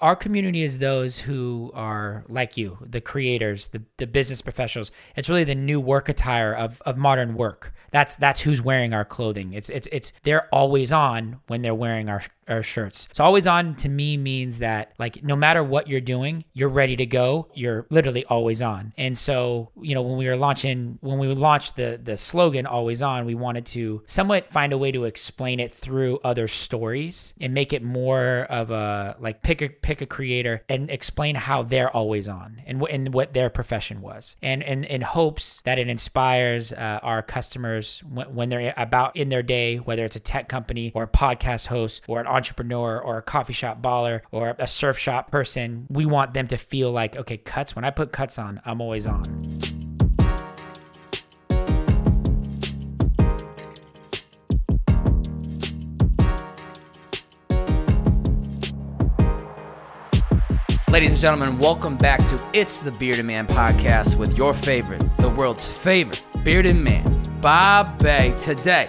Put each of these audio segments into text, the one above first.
our community is those who are like you, the creators, the, the business professionals. It's really the new work attire of, of modern work. That's that's who's wearing our clothing. It's it's it's they're always on when they're wearing our our shirts. So always on to me means that like no matter what you're doing, you're ready to go. You're literally always on. And so, you know, when we were launching when we launched the the slogan always on, we wanted to somewhat find a way to explain it through other stories and make it more of a like pick a pick a creator and explain how they're always on and, wh- and what their profession was. And, and in hopes that it inspires uh, our customers when, when they're about in their day, whether it's a tech company or a podcast host or an entrepreneur or a coffee shop baller or a surf shop person, we want them to feel like, okay, cuts, when I put cuts on, I'm always on. Ladies and gentlemen, welcome back to It's the Bearded Man podcast with your favorite, the world's favorite bearded man, Bob Bay. Today,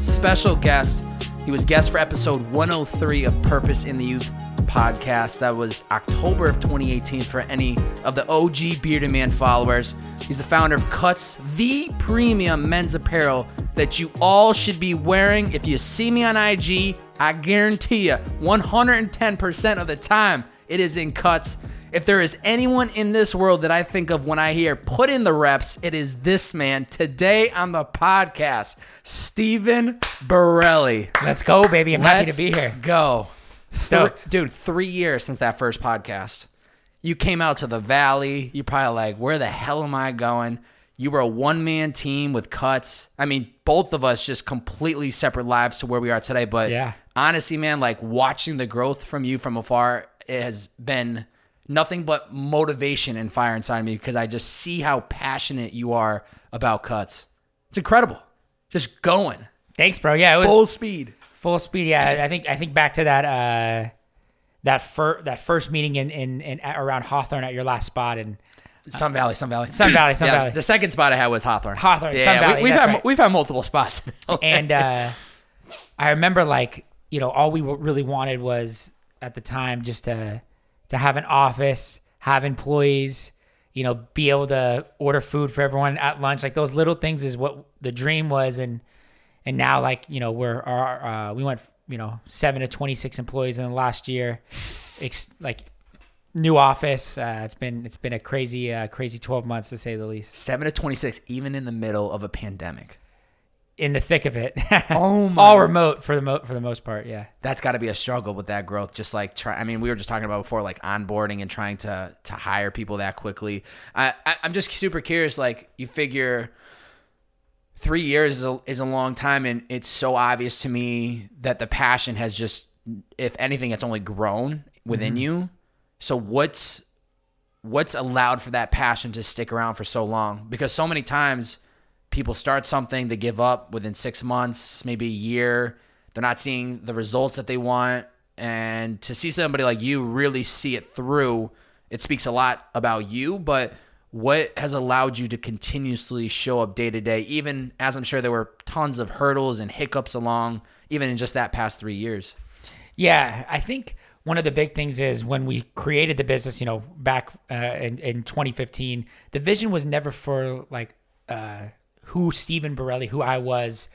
special guest. He was guest for episode 103 of Purpose in the Youth podcast. That was October of 2018 for any of the OG Bearded Man followers. He's the founder of Cuts, the premium men's apparel that you all should be wearing. If you see me on IG, I guarantee you 110% of the time it is in cuts. If there is anyone in this world that I think of when I hear put in the reps, it is this man. Today on the podcast, Steven Borrelli. Let's go, baby. I'm happy Let's to be here. Go. Stoked. Thr- Dude, three years since that first podcast. You came out to the valley. You're probably like, where the hell am I going? You were a one man team with cuts. I mean, both of us just completely separate lives to where we are today. But Yeah. honestly, man, like watching the growth from you from afar it has been nothing but motivation and fire inside of me because I just see how passionate you are about cuts. It's incredible. Just going Thanks, bro. Yeah, it was full speed. Full speed, yeah. I think I think back to that uh that fir- that first meeting in, in in at, around Hawthorne at your last spot and Sun Valley, Sun Valley, Sun Valley, Sun yeah, Valley. The second spot I had was Hawthorne. Hawthorne, yeah, Sun we- Valley, We've that's had right. we've had multiple spots. and uh I remember like, you know, all we really wanted was at the time just to to have an office, have employees, you know, be able to order food for everyone at lunch. Like those little things is what the dream was and and now like, you know, we're our uh we went, you know, 7 to 26 employees in the last year. Ex- like new office. Uh, it's been it's been a crazy uh, crazy 12 months to say the least. Seven to twenty six, even in the middle of a pandemic. In the thick of it. Oh my- All remote for the mo- for the most part, yeah. That's got to be a struggle with that growth. Just like try, I mean, we were just talking about before, like onboarding and trying to to hire people that quickly. I, I I'm just super curious. Like you figure. Three years is a, is a long time, and it's so obvious to me that the passion has just, if anything, it's only grown within mm-hmm. you. So what's what's allowed for that passion to stick around for so long? Because so many times people start something, they give up within six months, maybe a year. They're not seeing the results that they want. And to see somebody like you really see it through, it speaks a lot about you. But what has allowed you to continuously show up day to day, even as I'm sure there were tons of hurdles and hiccups along, even in just that past three years? Yeah, I think one of the big things is when we created the business, you know, back uh, in, in 2015, the vision was never for like uh, who Steven Borrelli, who I was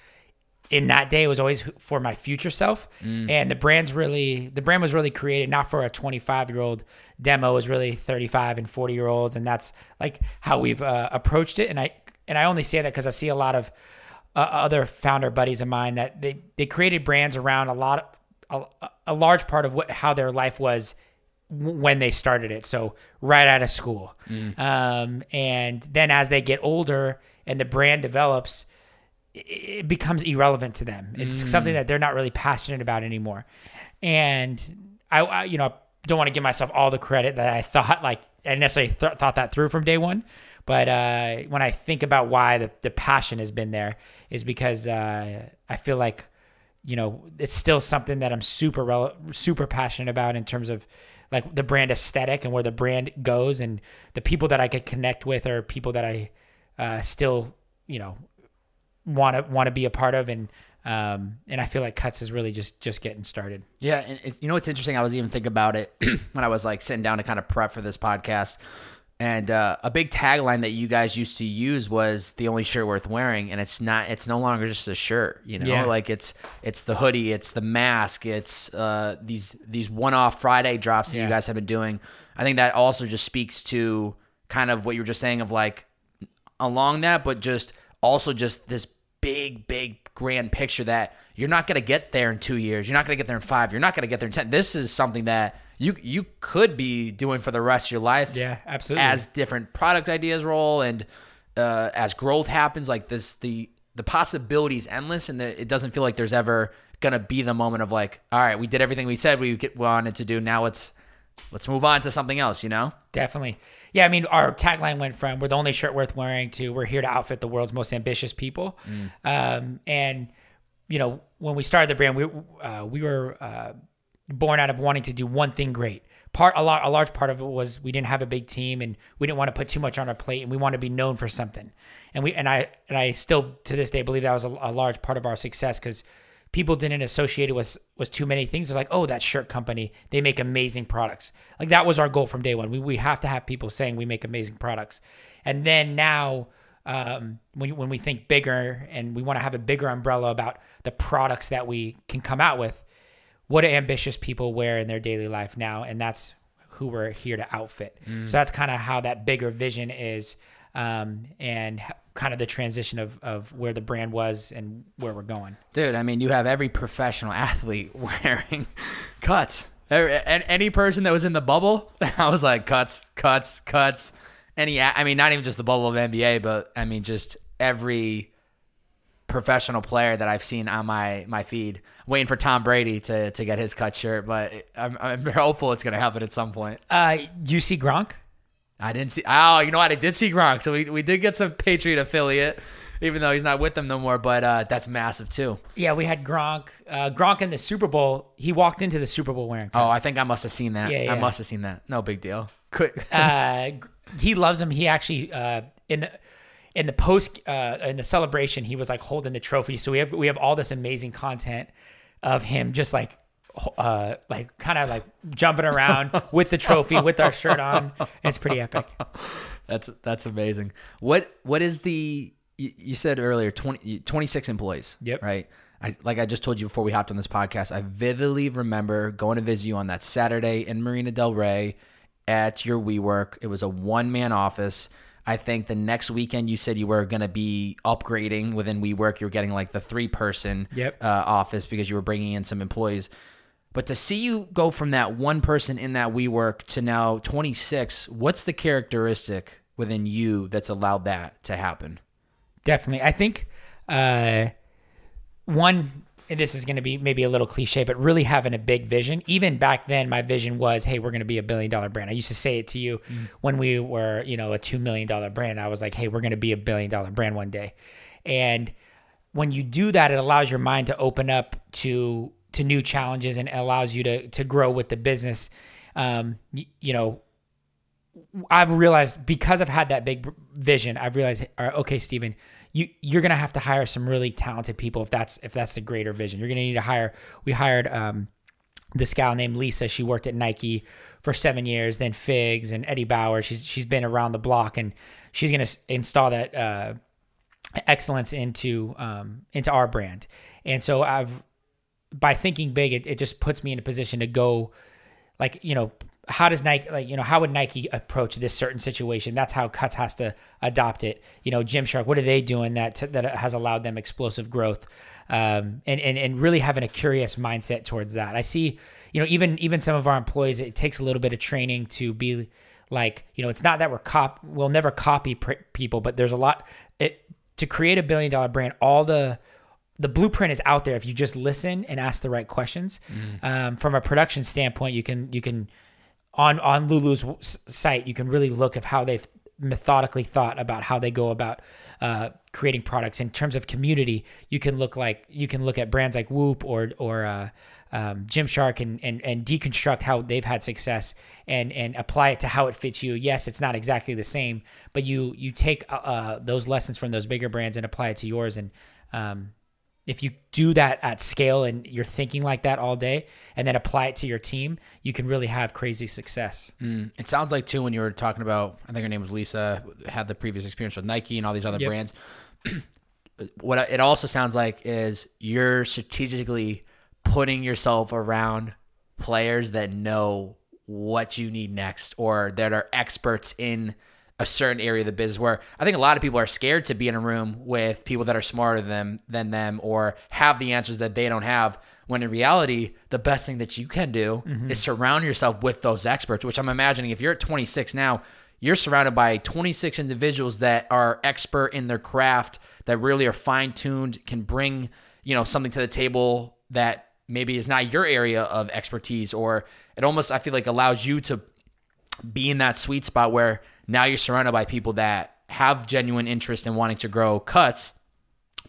in that day. Was always for my future self. And the brand's really, the brand was really created not for a 25 year old demo. It was really 35 and 40 year olds, and that's like how we've uh, approached it. And I and I only say that because I see a lot of uh, other founder buddies of mine that they they created brands around a lot of, a, a large part of what how their life was when they started it so right out of school um, and then as they get older and the brand develops it- becomes irrelevant to them. It's something that they're not really passionate about anymore. And I, I you know don't want to give myself all the credit that I thought like I necessarily th- thought that through from day one but uh, when I think about why the, the passion has been there is because uh, I feel like you know it's still something that I'm super rel- super passionate about in terms of like the brand aesthetic and where the brand goes and the people that I could connect with are people that I uh, still you know want to want to be a part of and Um, and I feel like Cuts is really just just getting started. Yeah, and you know what's interesting? I was even thinking about it when I was like sitting down to kind of prep for this podcast. And uh, a big tagline that you guys used to use was "the only shirt worth wearing," and it's not. It's no longer just a shirt. You know, Yeah. like it's it's the hoodie, it's the mask, it's uh, these these one-off Friday drops that you guys have been doing. I think that also just speaks to kind of what you were just saying of like along that, but just also just this big, big grand picture that you're not going to get there in two years. You're not going to get there in five. You're not going to get there in ten. This is something that you you could be doing for the rest of your life. Yeah, absolutely. As different product ideas roll and uh, as growth happens, like this, the the possibilities endless, and the, it doesn't feel like there's ever going to be the moment of like, all right, we did everything we said we wanted to do. Now let's let's move on to something else. You know. Definitely. Yeah, I mean, our tagline went from "We're the only shirt worth wearing" to "We're here to outfit the world's most ambitious people." Um, and you know, when we started the brand, we uh, we were uh, born out of wanting to do one thing great. Part a lot, a large part of it was we didn't have a big team and we didn't want to put too much on our plate, and we wanted to be known for something. And we and I and I still to this day believe that was a, a large part of our success because people didn't associate it with with too many things. They're like, oh, that shirt company, they make amazing products. Like that was our goal from day one. We we have to have people saying we make amazing products, and then now um, when when we think bigger and we want to have a bigger umbrella about the products that we can come out with, what do ambitious people wear in their daily life now, and that's who we're here to outfit. So that's kind of how that bigger vision is. Um, and kind of the transition of, of where the brand was and where we're going. Dude, I mean, you have every professional athlete wearing cuts. Every- an- Any person that was in the bubble, I was like, cuts, cuts, cuts. Any, I mean, not even just the bubble of NBA, but I mean, just every professional player that I've seen on my my feed. Waiting for Tom Brady to to get his cut shirt, but I'm, I'm hopeful it's gonna happen at some point. Uh, you see Gronk? I didn't see. Oh, you know what? I did see Gronk, so we we did get some Patriot affiliate, even though he's not with them no more. But uh, that's massive too. Yeah, we had Gronk. Uh, Gronk in the Super Bowl. He walked into the Super Bowl wearing. Oh, I think I must have seen that. Yeah, I must have seen that. No big deal. Quick. uh, he loves him. He actually uh, in the in the post uh, in the celebration, he was like holding the trophy. So we have we have all this amazing content of him just like uh, like kind of like jumping around with the trophy with our shirt on. It's pretty epic. that's that's amazing. What what is the you, you said earlier 20, 26 employees. Yep. Right. I like I just told you before we hopped on this podcast. I vividly remember going to visit you on that Saturday in Marina Del Rey at your WeWork. It was a one man office. I think the next weekend you said you were going to be upgrading within WeWork. You were getting like the three person Yep. uh, office because you were bringing in some employees. But to see you go from that one person in that WeWork to now 26, what's the characteristic within you that's allowed that to happen? Definitely. I think uh, one, and this is going to be maybe a little cliche, but really having a big vision. Even back then, my vision was, hey, we're going to be a billion dollar brand. I used to say it to you when we were, you know, a $2 million brand. I was like, hey, we're going to be a billion dollar brand one day. And when you do that, it allows your mind to open up to to new challenges and allows you to to grow with the business. Um, y- you know, I've realized because I've had that big vision, I've realized, okay, Steven, you you're gonna have to hire some really talented people if that's if that's the greater vision. You're gonna need to hire. We hired um, this gal named Lisa. She worked at Nike for seven years, then Figs and Eddie Bauer. She's she's been around the block, and she's gonna install that uh, excellence into um, into our brand. And so I've by thinking big, it, it just puts me in a position to go like you know how does nike like you know how would nike approach this certain situation? That's how cuts has to adopt it. You know gymshark what are they doing that that has allowed them explosive growth? Um, and, and and really having a curious mindset towards that. I see you know even even some of our employees it takes a little bit of training to be like you know it's not that we're cop we'll never copy pr- people but there's a lot it to create a billion dollar brand all the the blueprint is out there if you just listen and ask the right questions. Um, from a production standpoint, you can you can on on Lulu's site you can really look at how they've methodically thought about how they go about uh, creating products in terms of community. You can look like you can look at brands like Whoop or or uh, um, Gymshark and, and and deconstruct how they've had success and and apply it to how it fits you. Yes, it's not exactly the same, but you you take uh, uh, those lessons from those bigger brands and apply it to yours and um, if you do that at scale and you're thinking like that all day and then apply it to your team, you can really have crazy success. Mm. It sounds like too when you were talking about I think her name was Lisa had the previous experience with Nike and all these other Yep. brands. what it also sounds like is you're strategically putting yourself around players that know what you need next or that are experts in a certain area of the business where I think a lot of people are scared to be in a room with people that are smarter than them, than them or have the answers that they don't have when in reality the best thing that you can do mm-hmm. is surround yourself with those experts which I'm imagining if you're at 26 now you're surrounded by 26 individuals that are expert in their craft that really are fine-tuned can bring you know something to the table that maybe is not your area of expertise or it almost i feel like allows you to be in that sweet spot where now you're surrounded by people that have genuine interest in wanting to grow cuts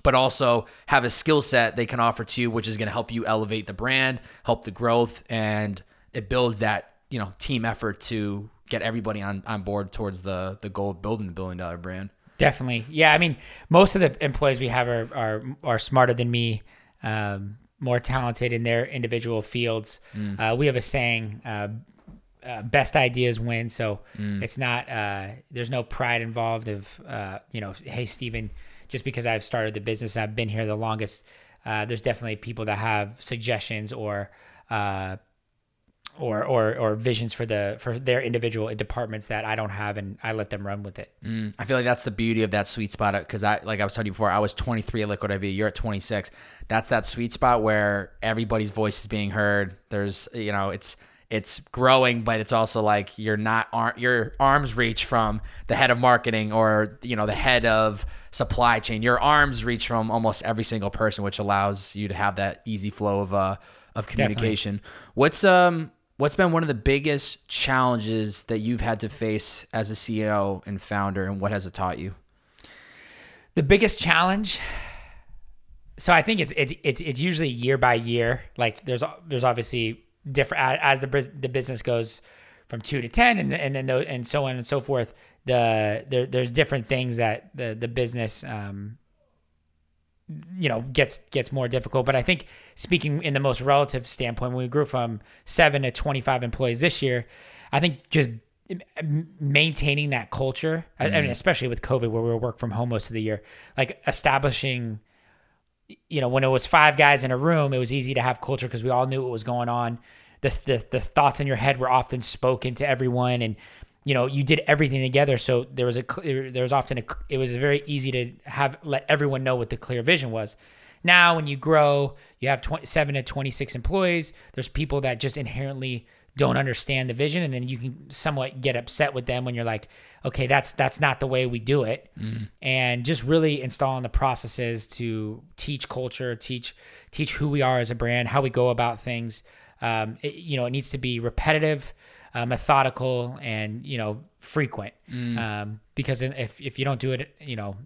but also have a skill set they can offer to you which is going to help you elevate the brand help the growth and it builds that you know team effort to get everybody on, on board towards the the goal of building the billion dollar brand Definitely. Yeah. I mean, most of the employees we have are, are, are smarter than me, um, more talented in their individual fields. Uh, we have a saying, uh, uh, best ideas win. So it's not, uh, there's no pride involved of, uh, you know, Hey, Steven, just because I've started the business, I've been here the longest. Uh, there's definitely people that have suggestions or, uh, or, or, or visions for the, for their individual departments that I don't have and I let them run with it. Mm, I feel like that's the beauty of that sweet spot because I, like I was telling you before, I was 23 at Liquid IV. You're at 26. That's that sweet spot where everybody's voice is being heard. There's, you know, it's it's growing, but it's also like you're not ar- your arms reach from the head of marketing or you know the head of supply chain. Your arms reach from almost every single person, which allows you to have that easy flow of uh of communication. What's um what's been one of the biggest challenges that you've had to face as a CEO and founder, and what has it taught you? The biggest challenge. So I think it's it's it's it's usually year by year. Like there's there's obviously different as, as the the business goes from two to ten, and and then tho- and so on and so forth. The there there's different things that the the business um you know gets gets more difficult. But I think speaking in the most relative standpoint, when we grew from seven to twenty five employees this year, I think just maintaining that culture. I, I mean, especially with COVID, where we were work from home most of the year, like establishing. You know, when it was five guys in a room, it was easy to have culture because we all knew what was going on. The, the the thoughts in your head were often spoken to everyone, and you know you did everything together. So there was a there was often a it was very easy to have let everyone know what the clear vision was. Now, when you grow, you have 27 to 26 employees. There's people that just inherently don't understand the vision, and then you can somewhat get upset with them when you're like, okay, that's that's not the way we do it, and just really installing the processes to teach culture, teach teach who we are as a brand, how we go about things. Um, it, you know, it needs to be repetitive, uh, methodical, and you know, frequent. Um, because if if you don't do it, you know,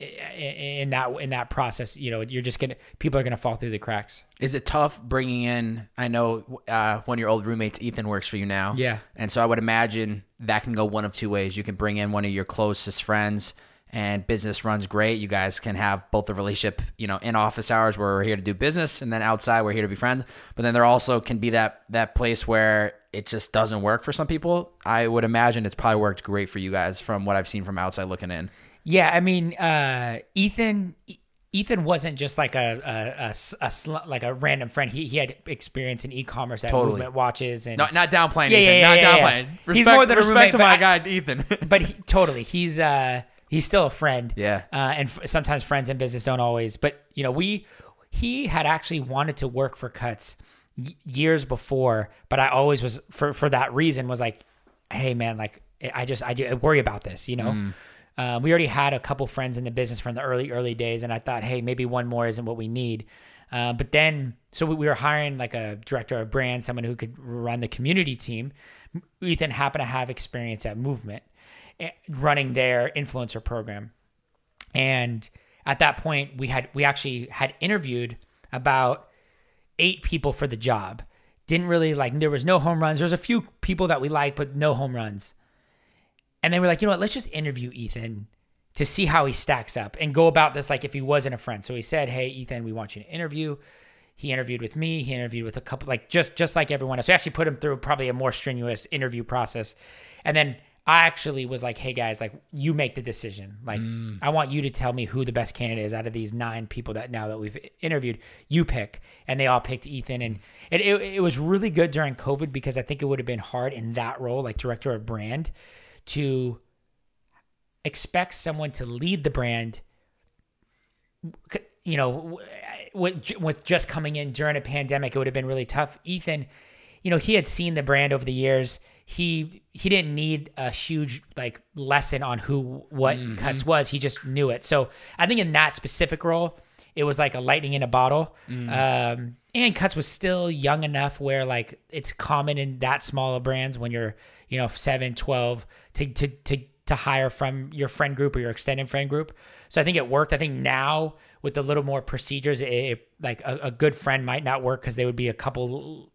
in that in that process, you know, you're just gonna people are gonna fall through the cracks. Is it tough bringing in? I know uh, one of your old roommates, Ethan, works for you now. Yeah. and so I would imagine that can go one of two ways. You can bring in one of your closest friends, and business runs great. You guys can have both the relationship, you know, in office hours where we're here to do business, and then outside we're here to be friends. But then there also can be that that place where it just doesn't work for some people. I would imagine it's probably worked great for you guys from what I've seen from outside looking in. Yeah, I mean, uh, Ethan. Ethan wasn't just like a a, a a sl- like a random friend. He he had experience in e-commerce at Totally. movement watches and Not not downplaying Yeah, Ethan. yeah, not yeah, downplaying. yeah. Respect, He's more than a respect roommate, to my guy Ethan. but he, totally he's uh he's still a friend Yeah. uh, and f- sometimes friends in business don't always but you know we he had actually wanted to work for cuts y- years before but i always was for for that reason was like hey man like i just i do I worry about this you know uh, we already had a couple friends in the business from the early early days and i thought hey maybe one more isn't what we need. Uh, but then so we, we were hiring like a director of brand someone who could run the community team. Ethan happened to have experience at movement eh, running their influencer program. And at that point we had we actually had interviewed about eight people for the job. Didn't really like there was no home runs. There's a few people that we liked but no home runs and then we're like you know what let's just interview ethan to see how he stacks up and go about this like if he wasn't a friend. So he said, "Hey, Ethan, we want you to interview." He interviewed with me. He interviewed with a couple, like just just like everyone else. We actually put him through probably a more strenuous interview process, and then I actually was like, "Hey guys, like you make the decision. Like mm. I want you to tell me who the best candidate is out of these nine people that now that we've interviewed. You pick." And they all picked Ethan, and it it, it was really good during COVID because I think it would have been hard in that role, like director of brand, to expect someone to lead the brand you know with, with just coming in during a pandemic it would have been really tough. Ethan you know he had seen the brand over the years. He he didn't need a huge like lesson on who what cuts was. He just knew it. So i think in that specific role it was like a lightning in a bottle. Um and cuts was still young enough where like it's common in that small of brands when you're you know 7 12 to to to to hire from your friend group or your extended friend group. So I think it worked. I think now with a little more procedures, it, it- like a, a good friend might not work because they would be a couple,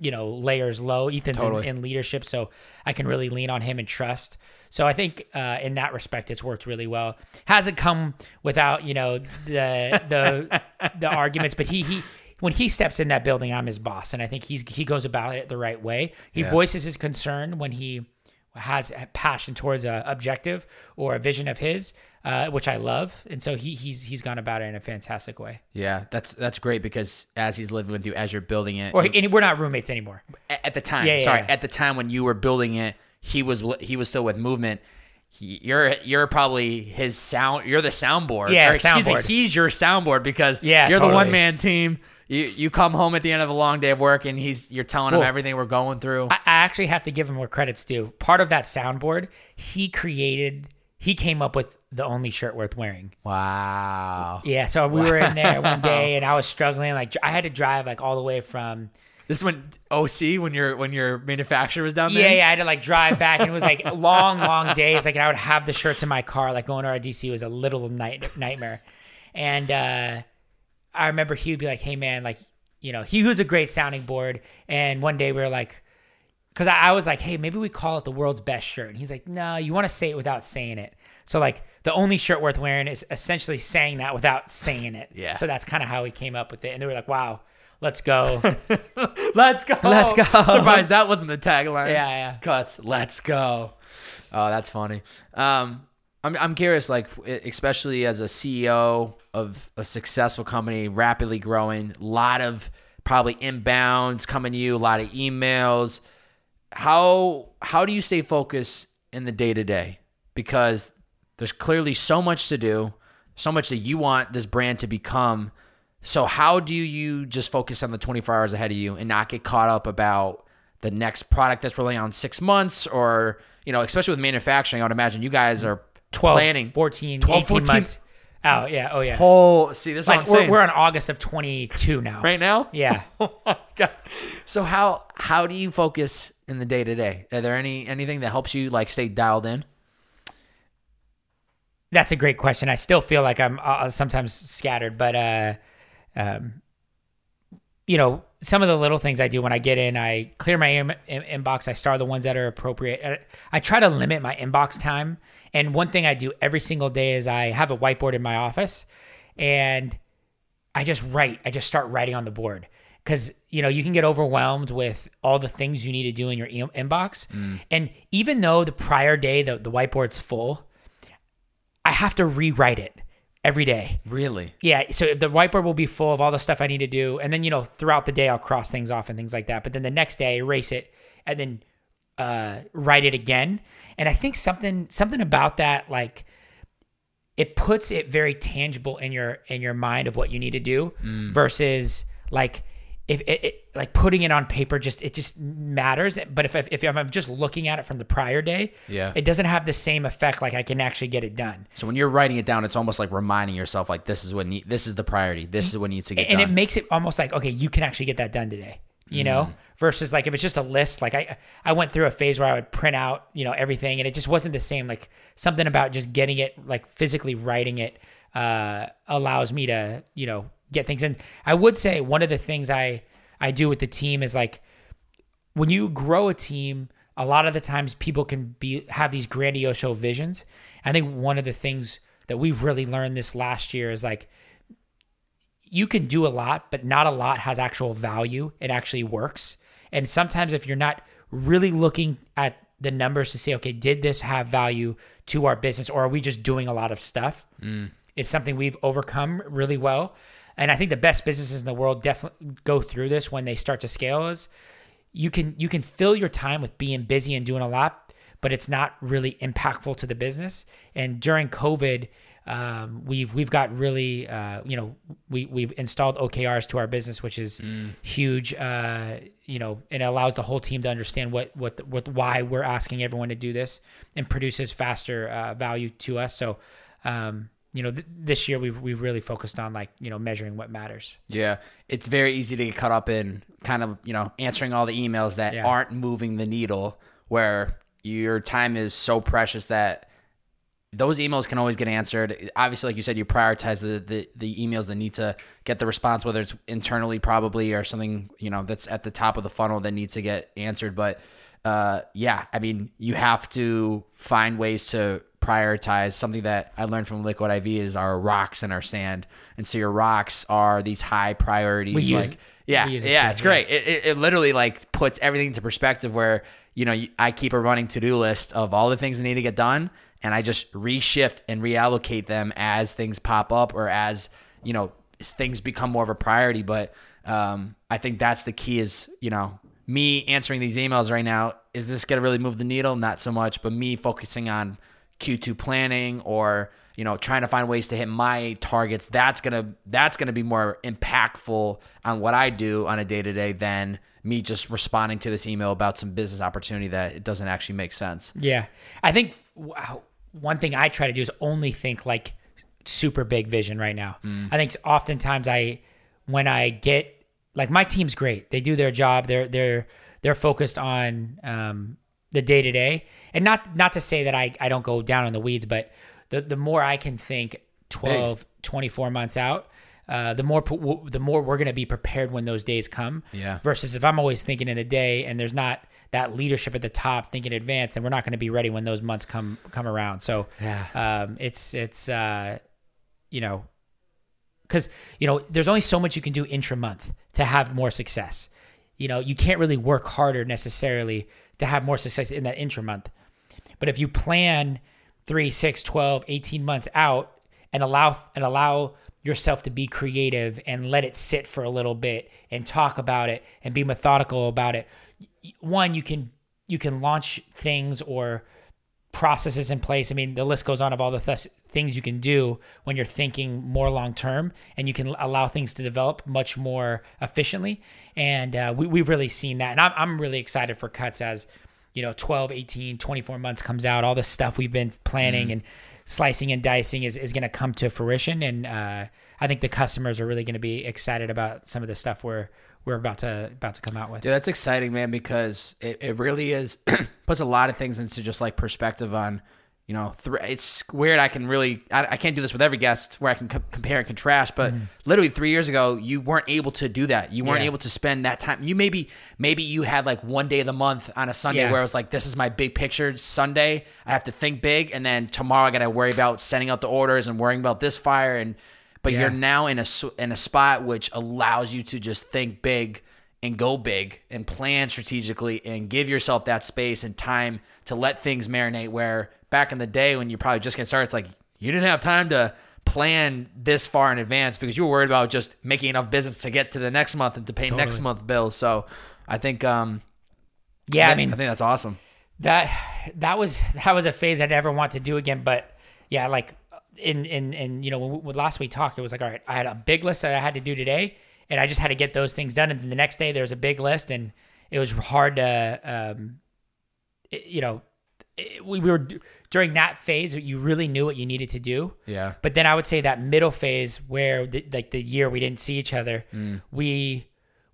you know, layers low. Ethan's in, in leadership, so I can really lean on him and trust. So I think uh, in that respect, it's worked really well. Hasn't come without you know the the the arguments, but he he. When he steps in that building, I'm his boss, and I think he's he goes about it the right way. He Yeah. voices his concern when he has a passion towards a objective or a vision of his, uh, which I love, and so he he's he's gone about it in a fantastic way. Yeah, that's that's great because as he's living with you, as you're building it, Or and we're not roommates anymore. at the time, Yeah, sorry, yeah. at the time when you were building it, he was he was still with movement. He, you're you're probably his sound. You're the soundboard. Yeah, Or, excuse me, he's your soundboard because Yeah, you're the one man team. You you come home at the end of a long day of work and he's you're telling him Well, everything we're going through. I, I actually have to give him more credits due. Part of that soundboard, he created. He came up with the only shirt worth wearing. wow, Yeah, so we were in there one day, and I was struggling. Like I had to drive like all the way from this is when OC when your when your manufacturer was down there. Yeah, yeah. I had to like drive back, and it was like long, long days. Like, and I would have the shirts in my car. Like going to our DC was a little night nightmare. And uh, I remember he would be like, "Hey, man, like, you know, he was a great sounding board." And one day we were like, because I, I was like, "Hey, maybe we call it the world's best shirt." And he's like, "No, you want to say it without saying it." So like, the only shirt worth wearing is essentially saying that without saying it. Yeah. So that's kind of how we came up with it. And they were like, "Wow, let's go." Let's go. Let's go. Surprised that wasn't the tagline. Yeah, yeah. Cuts. Let's go. Oh, that's funny. Um, I'm I'm curious, like especially as a CEO of a successful company, rapidly growing, a lot of probably inbounds coming to you, a lot of emails. How how do you stay focused in the day to day? Because there's clearly so much to do, so much that you want this brand to become. So how do you just focus on the 24 hours ahead of you and not get caught up about the next product that's rolling out in six months or, you know, especially with manufacturing, I would imagine you guys are 12, planning 14, 12, 18 14 months out. Yeah. Oh, yeah. whole, see, this is like what I'm we're, saying. we're on August of 22 now. right now? Yeah. Oh my God. So how, how do you focus in the day to day? Are there any, anything that helps you like stay dialed in? That's a great question. I still feel like I'm uh, sometimes scattered, but uh, um, you know, some of the little things I do when I get in, I clear my in- in- inbox. I star the ones that are appropriate. I, I try to limit my inbox time. And one thing I do every single day is I have a whiteboard in my office, and I just write. I just start writing on the board because you know you can get overwhelmed with all the things you need to do in your e- inbox. Mm. And even though the prior day the, the whiteboard's full, I have to rewrite it every day. Really? Yeah, so the whiteboard will be full of all the stuff I need to do, and then you know throughout the day I'll cross things off and things like that. But then the next day, I erase it and then uh, write it again. And I think something something about that like it puts it very tangible in your in your mind of what you need to do versus like if it, it like putting it on paper just it just matters but if, if if i'm just looking at it from the prior day Yeah. it doesn't have the same effect like i can actually get it done So when you're writing it down, it's almost like reminding yourself, like this is what need, this is the priority. This is what needs to get and done. And it makes it almost like okay you can actually get that done today you know versus like if it's just a list like i i went through a phase where i would print out you know everything and it just wasn't the same like something about just getting it like physically writing it uh allows me to you know get things in i would say one of the things i i do with the team is like when you grow a team a lot of the times people can be have these grandiose show visions. I think one of the things that we've really learned this last year is like you can do a lot, but not a lot has actual value. It actually works. And sometimes if you're not really looking at the numbers to say, okay, did this have value to our business or are we just doing a lot of stuff? Mm. Is something we've overcome really well. And I think the best businesses in the world definitely go through this when they start to scale is you can you can fill your time with being busy and doing a lot, but it's not really impactful to the business. And during COVID, um, we've we've got really uh, you know we we've installed OKRs to our business, which is mm. huge. Uh, you know, and it allows the whole team to understand what what what why we're asking everyone to do this, and produces faster uh, value to us. So. Um, you know, th- this year we've we've really focused on like you know measuring what matters. Yeah, it's very easy to get caught up in kind of you know answering all the emails that yeah. aren't moving the needle, where your time is so precious that those emails can always get answered. Obviously, like you said, you prioritize the, the, the emails that need to get the response, whether it's internally probably or something you know that's at the top of the funnel that needs to get answered. But uh, yeah, I mean, you have to find ways to prioritize. Something that I learned from Liquid I.V. is our rocks and our sand, and so your rocks are these high priorities. We use, like, yeah, yeah, too, it's yeah. great. It, it, it literally like puts everything into perspective. Where you know I keep a running to do list of all the things that need to get done and I just reshift and reallocate them as things pop up or as you know things become more of a priority. But um, I think that's the key. Is you know me answering these emails right now. Is this to really move the needle? Not so much, but me focusing on Q2 planning or you know trying to find ways to hit my targets. That's gonna that's gonna be more impactful on what I do on a day to day than me just responding to this email about some business opportunity that it doesn't actually make sense. Yeah, I think one thing I try to do is only think like super big vision right now. Mm. I think oftentimes I when I get like my team's great. They do their job. They're they're they're focused on um, the day to day. And not not to say that I, I don't go down in the weeds, but the the more I can think 12, 24 months out, uh, the more the more we're going to be prepared when those days come. Yeah. Versus if I'm always thinking in the day and there's not that leadership at the top thinking advance, then we're not going to be ready when those months come come around. So yeah, um, it's it's uh, you know, because you know there's only so much you can do intra month to have more success. You know, you can't really work harder necessarily to have more success in that intra month. But if you plan 3, 6, 12, 18 months out and allow and allow yourself to be creative and let it sit for a little bit and talk about it and be methodical about it. One you can you can launch things or processes in place. I mean the list goes on of all the th- things you can do when you're thinking more long term and you can allow things to develop much more efficiently. And uh, we, we've really seen that. And I'm, I'm really excited for cuts as you know 12 18 24 months comes out all the stuff we've been planning mm. and slicing and dicing is, is going to come to fruition. And uh, I think the customers are really going to be excited about some of the stuff we're we're about to about to come out with. Yeah, that's exciting, man, because it, it really is puts a lot of things into just like perspective on you know, th- it's weird. I can really, I, I, can't do this with every guest where I can co- compare and contrast. But mm-hmm. literally three years ago, you weren't able to do that. You weren't yeah. able to spend that time. You maybe, maybe you had like one day of the month on a Sunday yeah. where it was like, this is my big picture Sunday. I have to think big, and then tomorrow I got to worry about sending out the orders and worrying about this fire. And but yeah. you're now in a in a spot which allows you to just think big and go big and plan strategically and give yourself that space and time to let things marinate where back in the day when you probably just get started, it's like you didn't have time to plan this far in advance because you were worried about just making enough business to get to the next month and to pay totally. next month bills. So I think, um, yeah, I, I mean, I think that's awesome. That that was that was a phase I'd never want to do again. But yeah, like in in in you know when, when last we talked, it was like all right, I had a big list that I had to do today, and I just had to get those things done. And then the next day there was a big list, and it was hard to um, it, you know we, we were during that phase you really knew what you needed to do. Yeah. But then i would say that middle phase where the, like the year we didn't see each other mm. we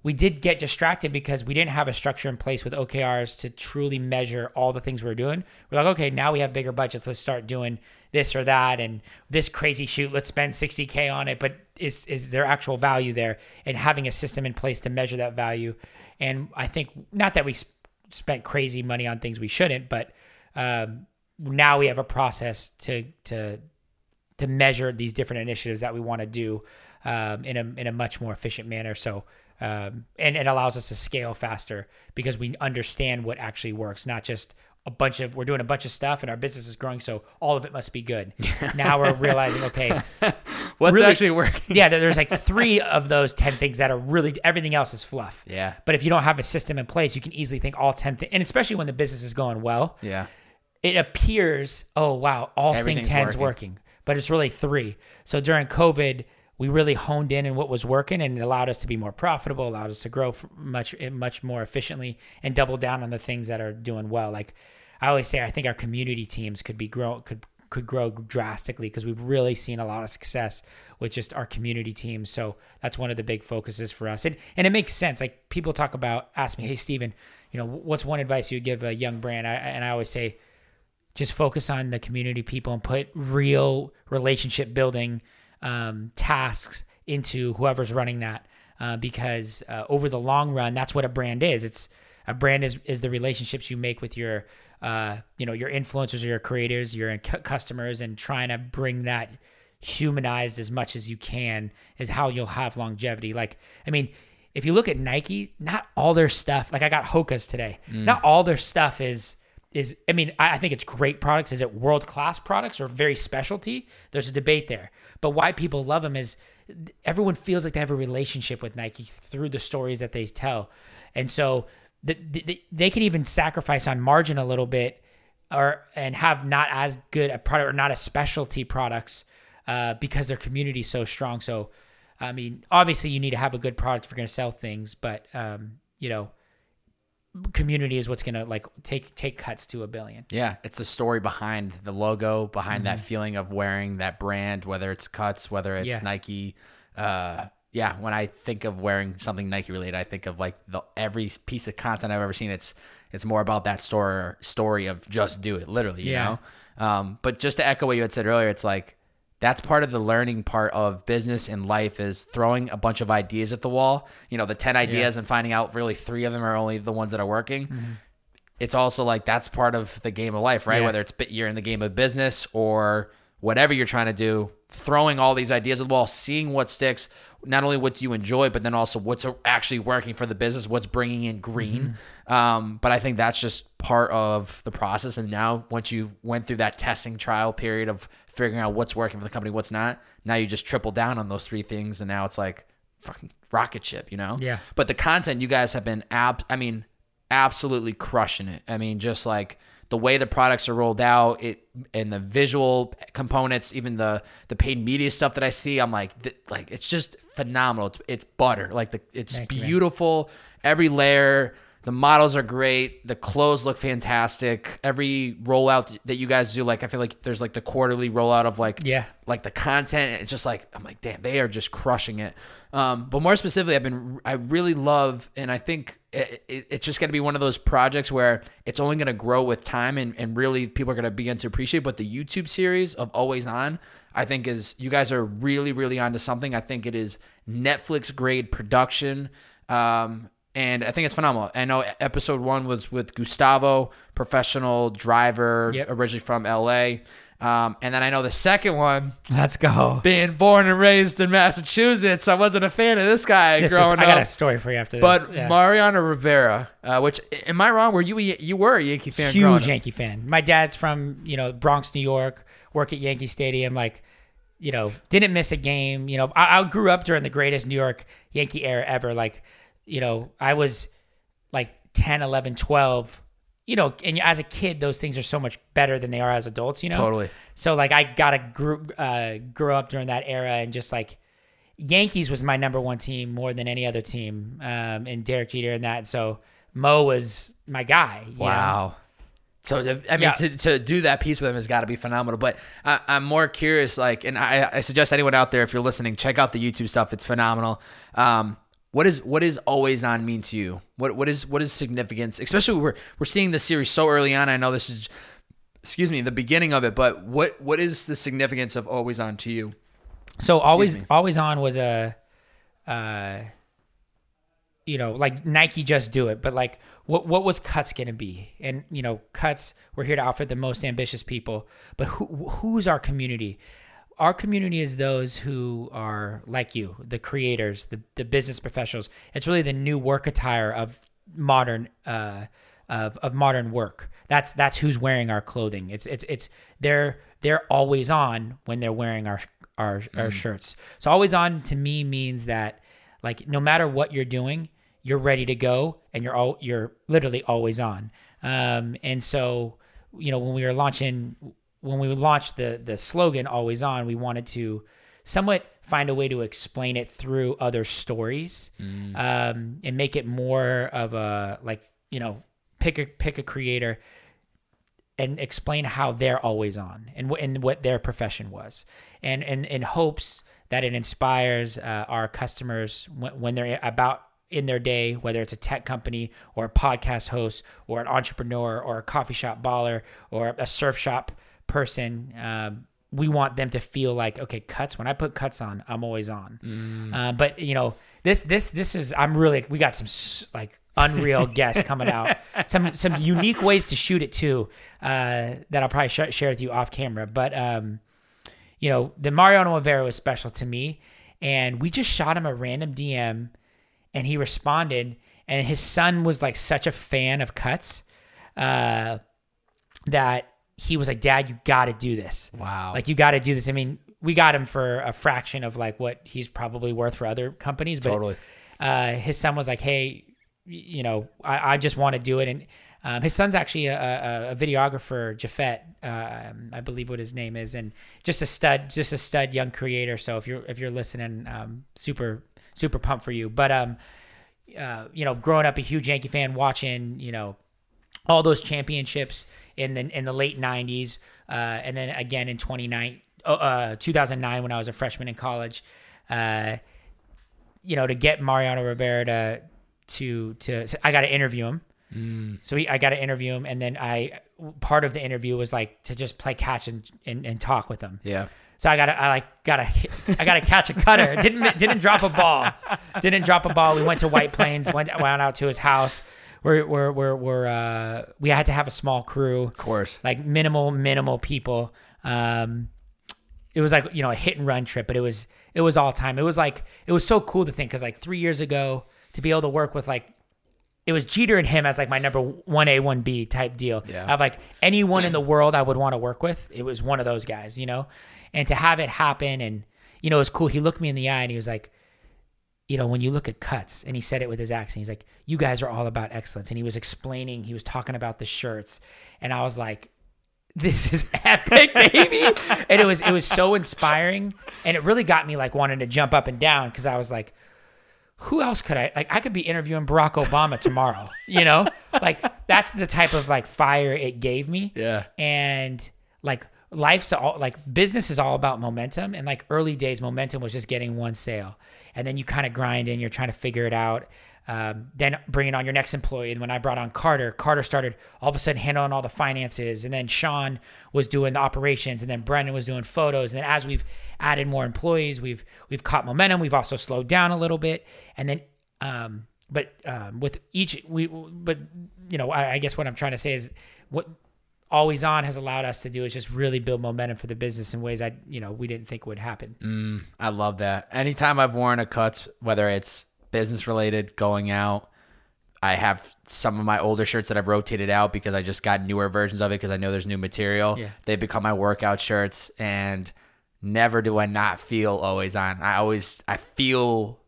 we did get distracted because we didn't have a structure in place with okrs to truly measure all the things we are doing. We're like okay now we have bigger budgets. Let's start doing this or that and this crazy shoot. Let's spend 60k on it. But is is there actual value there and having a system in place to measure that value and i think not that we spent crazy money on things we shouldn't, but um, now we have a process to to to measure these different initiatives that we want to do um, in a in a much more efficient manner. So um, and it allows us to scale faster because we understand what actually works, not just a bunch of we're doing a bunch of stuff and our business is growing, so all of it must be good. now we're realizing, okay, What's really- actually working? yeah, there's like three of those ten things that are really everything else is fluff. Yeah. But if you don't have a system in place, you can easily think all ten things, and especially when the business is going well, Yeah. it appears, oh wow, all thing 10's working. working. but it's really three. So during COVID, we really honed in on what was working, and it allowed us to be more profitable, allowed us to grow much eh, much more efficiently, and double down on the things that are doing well. Like I always say, I think our community teams could be grow could could grow drastically because we've really seen a lot of success with just our community teams. So that's one of the big focuses for us, and and it makes sense. Like people talk about, ask me, hey Steven, you know, what's one advice you give a young brand? I, and I always say, just focus on the community people and put real relationship building um, tasks into whoever's running that uh, because uh, over the long run that's what a brand is it's a brand is is the relationships you make with your uh, you know your influencers or your creators your cu- customers and trying to bring that humanized as much as you can is how you'll have longevity like i mean if you look at nike not all their stuff like i got hokas today not all their stuff is is I mean, I I think it's great products. Is it world class products or very specialty? There's a debate there. But why people love them is everyone feels like they have a relationship with Nike through the stories that they tell, and so the, the, they can even sacrifice on margin a little bit, or and have not as good a product or not as specialty products uh, because their community is so strong. So, I mean, obviously you need to have a good product if you're going to sell things, but um, you know community is what's gonna like take take cuts to a billion. Yeah, it's the story behind the logo, behind Mm-hmm. that feeling of wearing that brand, whether it's Cuts, whether it's Yeah. Nike. Uh, yeah, when I think of wearing something Nike related, I think of like the every piece of content I've ever seen. It's it's more about that story story of just do it, literally. You Yeah. know. Um, but just to echo what you had said earlier, it's like that's part of the learning part of business and life is throwing a bunch of ideas at the wall. You know, the ten ideas and finding out really three of them are only the ones that are working it's also like that's part of the game of life, right? Yeah. Whether it's you're in the game of business or whatever you're trying to do, throwing all these ideas at the wall, seeing what sticks, not only what do you enjoy, but then also what's actually working for the business, what's bringing in green. Um, but I think that's just part of the process. And now, once you went through that testing trial period of figuring out what's working for the company, what's not, now you just triple down on those three things, and now it's like fucking rocket ship, you know? Yeah. But the content you guys have been ab I mean, absolutely crushing it. I mean, just like the way the products are rolled out, it and the visual components, even the the paid media stuff that I see, I'm like, th- like it's just phenomenal. It's, it's butter. Like the it's Thank you, beautiful. Every layer. The models are great. The clothes look fantastic. Every rollout that you guys do, like I feel like there's like the quarterly rollout of like Yeah. like the content it's just like i'm like damn they are just crushing it um, but more specifically i've been i really love and i think it, it, it's just going to be one of those projects where it's only going to grow with time and, and really people are going to begin to appreciate but the youtube series of always on i think is you guys are really really onto something i think it is netflix grade production um, and I think it's phenomenal. I know episode one was with Gustavo, professional driver, Yep. originally from LA. Um, and then I know the second one, Let's go. being born and raised in Massachusetts, I wasn't a fan of this guy This was- growing I got a up. story for you after this. But yeah. Mariano Rivera, uh, which am I wrong? Were you you were a Yankee fan? growing huge up? Yankee fan. My dad's from you know Bronx, New York. Work at Yankee Stadium. Like you know, didn't miss a game. You know, I, I grew up during the greatest New York Yankee era ever. Like you know, I was like 10, 11, 12. You know, and as a kid, those things are so much better than they are as adults. You know, Totally. So like, I got to grew uh, grew up during that era and just like. Yankees was my number one team more than any other team, um, and Derek Jeter and that. So Mo was my guy. you know? So I mean, Yeah. to, to do that piece with him has got to be phenomenal. But I, I'm more curious, like, and I, I suggest anyone out there, if you're listening, check out the YouTube stuff. It's phenomenal. Um, what is what is always on mean to you? What what is what is significance? Especially we're we're seeing this series so early on. I know this is, excuse me, the beginning of it. But what what is the significance of always on to you? So always always on was a uh you know, like Nike just do it, but like what what was Cuts going to be? And you know, Cuts we're here to offer the most ambitious people, but who who's our community? Our community is those who are like you, the creators, the the business professionals. It's really the new work attire of modern uh of of modern work. That's that's who's wearing our clothing. It's it's it's they're they're always on when they're wearing our our our shirts. So always on to me means that like no matter what you're doing, you're ready to go and you're all you're literally always on. Um, and so you know when we were launching when we launched the the slogan always on, we wanted to somewhat find a way to explain it through other stories um, and make it more of a like you know pick a pick a creator and explain how they're always on and, wh- and what their profession was and and in hopes that it inspires uh, our customers when, when they're about in their day whether it's a tech company or a podcast host or an entrepreneur or a coffee shop baller or a surf shop person um, we want them to feel like okay cuts when i put cuts on i'm always on. Uh, but you know this this this is i'm really we got some like unreal guests coming out. Some some unique ways to shoot it too uh, that i'll probably sh- share with you off camera. But um you know the mariano rivera was special to me and we just shot him a random dm and he responded and his son was like such a fan of cuts uh that he was like dad you got to do this Wow. like you got to do this. I mean, we got him for a fraction of like what he's probably worth for other companies, but Totally. uh, his son was like, "Hey, you know, I, I just want to do it." And um, his son's actually a, a, a videographer, Jafet, um, I believe what his name is, and just a stud, just a stud young creator. So if you're if you're listening, um, super super pumped for you. But um, uh, you know, growing up a huge Yankee fan, watching you know all those championships in the in the late '90s, uh, and then again in 29, oh, uh, 2009 when I was a freshman in college. Uh, you know, to get Mariano Rivera to to to, so I got to interview him. So he, I got to interview him, and then I part of the interview was like to just play catch and and, and talk with him. Yeah. So I gotta, I like, gotta, I gotta catch a cutter. Didn't, didn't drop a ball. Didn't drop a ball. We went to White Plains. Went, went out to his house. We're, we're, we're, we're uh, we had to have a small crew, Of course. like minimal, minimal people. Um, it was like you know a hit and run trip, but it was, it was all time. It was like, it was so cool to think because like three years ago to be able to work with like it was Jeter and him as like my number one A one B type deal. Yeah. Of like anyone in the world I would want to work with, it was one of those guys, you know. And to have it happen, and you know, it was cool. He looked me in the eye and he was like, you know, when you look at cuts, and he said it with his accent. He's like, you guys are all about excellence, and he was explaining. He was talking about the shirts, and I was like. This is epic, baby, and it was it was so inspiring, and it really got me like wanting to jump up and down because I was like, who else could I like? I could be interviewing Barack Obama tomorrow, you know? Like that's the type of like fire it gave me. Yeah. And like life's all like business is all about momentum. And like early days, momentum was just getting one sale. And then you kind of grind and you're trying to figure it out. Um, then bringing on your next employee. And when I brought on Carter, Carter started all of a sudden handling all the finances. And then Sean was doing the operations. And then Brendan was doing photos. And then as we've added more employees, we've we've caught momentum. We've also slowed down a little bit. And then um, but um, with each we but you know I, I guess what I'm trying to say is what always on has allowed us to do is just really build momentum for the business in ways I you know we didn't think would happen. I love that. Anytime I've worn a cuts, whether it's business related, going out, I have some of my older shirts that I've rotated out because I just got newer versions of it because I know there's new material. Yeah. They become my workout shirts and never do I not feel always on. I always I feel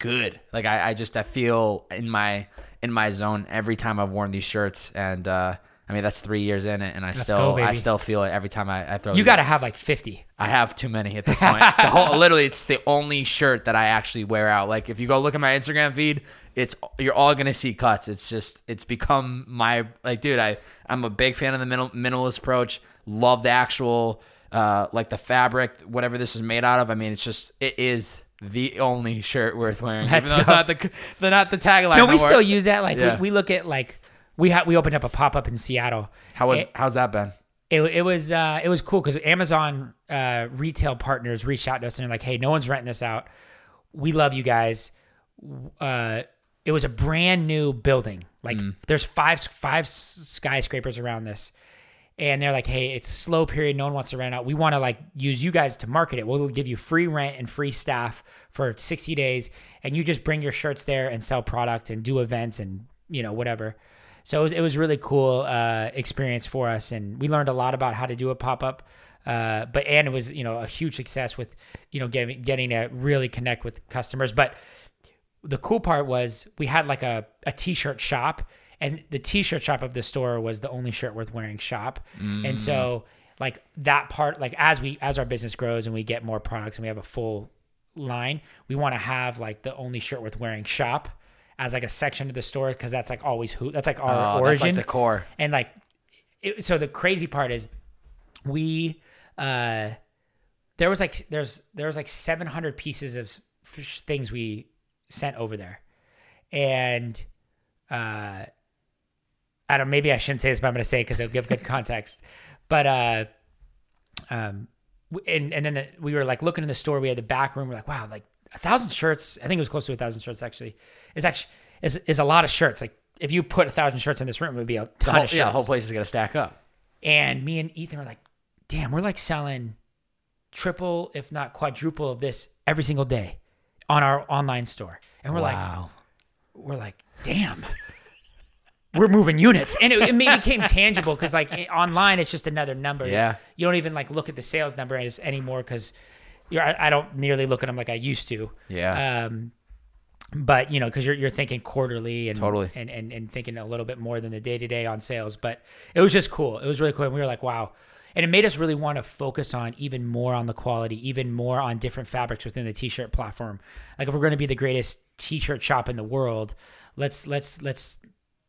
good. Like I, I just I feel in my in my zone every time I've worn these shirts and uh I mean that's three years in it and I still go, I still feel it every time I, I throw it. You got to have like 50. I have too many at this point. The whole, literally, it's the only shirt that I actually wear out. Like if you go look at my Instagram feed, it's you're all gonna see cuts. It's just it's become my like, dude. I I'm a big fan of the minimal, minimalist approach. Love the actual uh like the fabric, whatever this is made out of. I mean, it's just it is the only shirt worth wearing. Let's even though go. it's not the the not the tagline. No, we still use that. Like Yeah. we, we look at like we had we opened up a pop up in Seattle. How was It- how's that been? it, it was uh, it was cool because Amazon uh, retail partners reached out to us and they're like, "Hey, no one's renting this out. We love you guys. uh, it was a brand new building. Like there's five five skyscrapers around this, and they're like, "Hey, it's slow period. No one wants to rent out. We want to like use you guys to market it. We'll give you free rent and free staff for 60 days, and you just bring your shirts there and sell product and do events and you know whatever." So it was, it was really cool uh, experience for us, and we learned a lot about how to do a pop up. Uh, but and it was you know a huge success with you know getting getting to really connect with customers. But the cool part was we had like a, a t-shirt shop and the t-shirt shop of the store was the only shirt worth wearing shop and so like that part like as we as our business grows and we get more products and we have a full line we want to have like the only shirt worth wearing shop as like a section of the store because that's like always who that's like our Oh, that's origin. like the core. and like it, so the crazy part is we uh there was like there's there was like 700 pieces of things we sent over there. And uh i don't maybe i shouldn't say this but i'm gonna say because it'll give good context. But uh um and and then the, we were like looking in the store we had the back room we're like wow like a thousand shirts i think it was close to a thousand shirts actually is actually is, is a lot of shirts like if you put a thousand shirts in this room it would be a ton whole, of shirts yeah, the whole place is gonna stack up. and me and Ethan are like, damn, we're like selling triple, if not quadruple of this every single day on our online store. And we're like, we're like, damn. We're moving units, and it, it became tangible because, like, online, it's just another number. Yeah. you don't even like look at the sales number as anymore because. I, I don't nearly look at them like I used to. Yeah. Um, but you know, because you're you're thinking quarterly and Totally. and, and and thinking a little bit more than the day to day on sales. But it was just cool. It was really cool. And we were like, wow. And it made us really want to focus on even more on the quality, even more on different fabrics within the t-shirt platform. Like if we're going to be the greatest t-shirt shop in the world, let's let's let's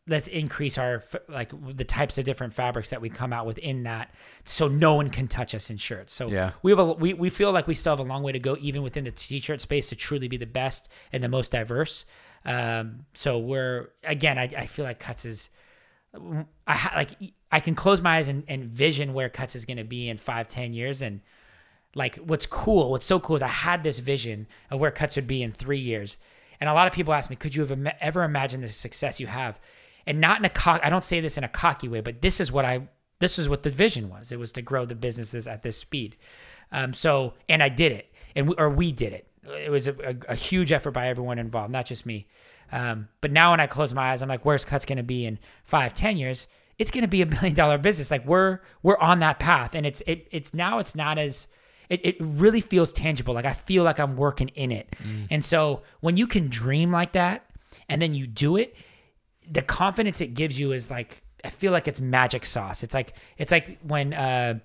let's increase our like the types of different fabrics that we come out within that so no one can touch us in shirts. So Yeah. we have a we, we feel like we still have a long way to go even within the t-shirt space to truly be the best and the most diverse. Um so we're again i, I feel like cuts is i ha- like i can close my eyes and, and vision where cuts is going to be in five ten years. And like what's cool what's so cool is i had this vision of where cuts would be in three years. And a lot of people ask me could you have ever imagined the success you have and not in a cock i don't say this in a cocky way but this is what i this is what the vision was. It was to grow the businesses at this speed. Um, so and i did it and we, or we did it. It was a, a, a huge effort by everyone involved not just me. Um, but now when i close my eyes i'm like where's cuts going to be in five ten years? It's going to be a million dollar business. Like we're we're on that path and it's it, it's now it's not as it, it really feels tangible. Like i feel like i'm working in it. And so when you can dream like that and then you do it the confidence it gives you is like i feel like it's magic sauce it's like it's like when uh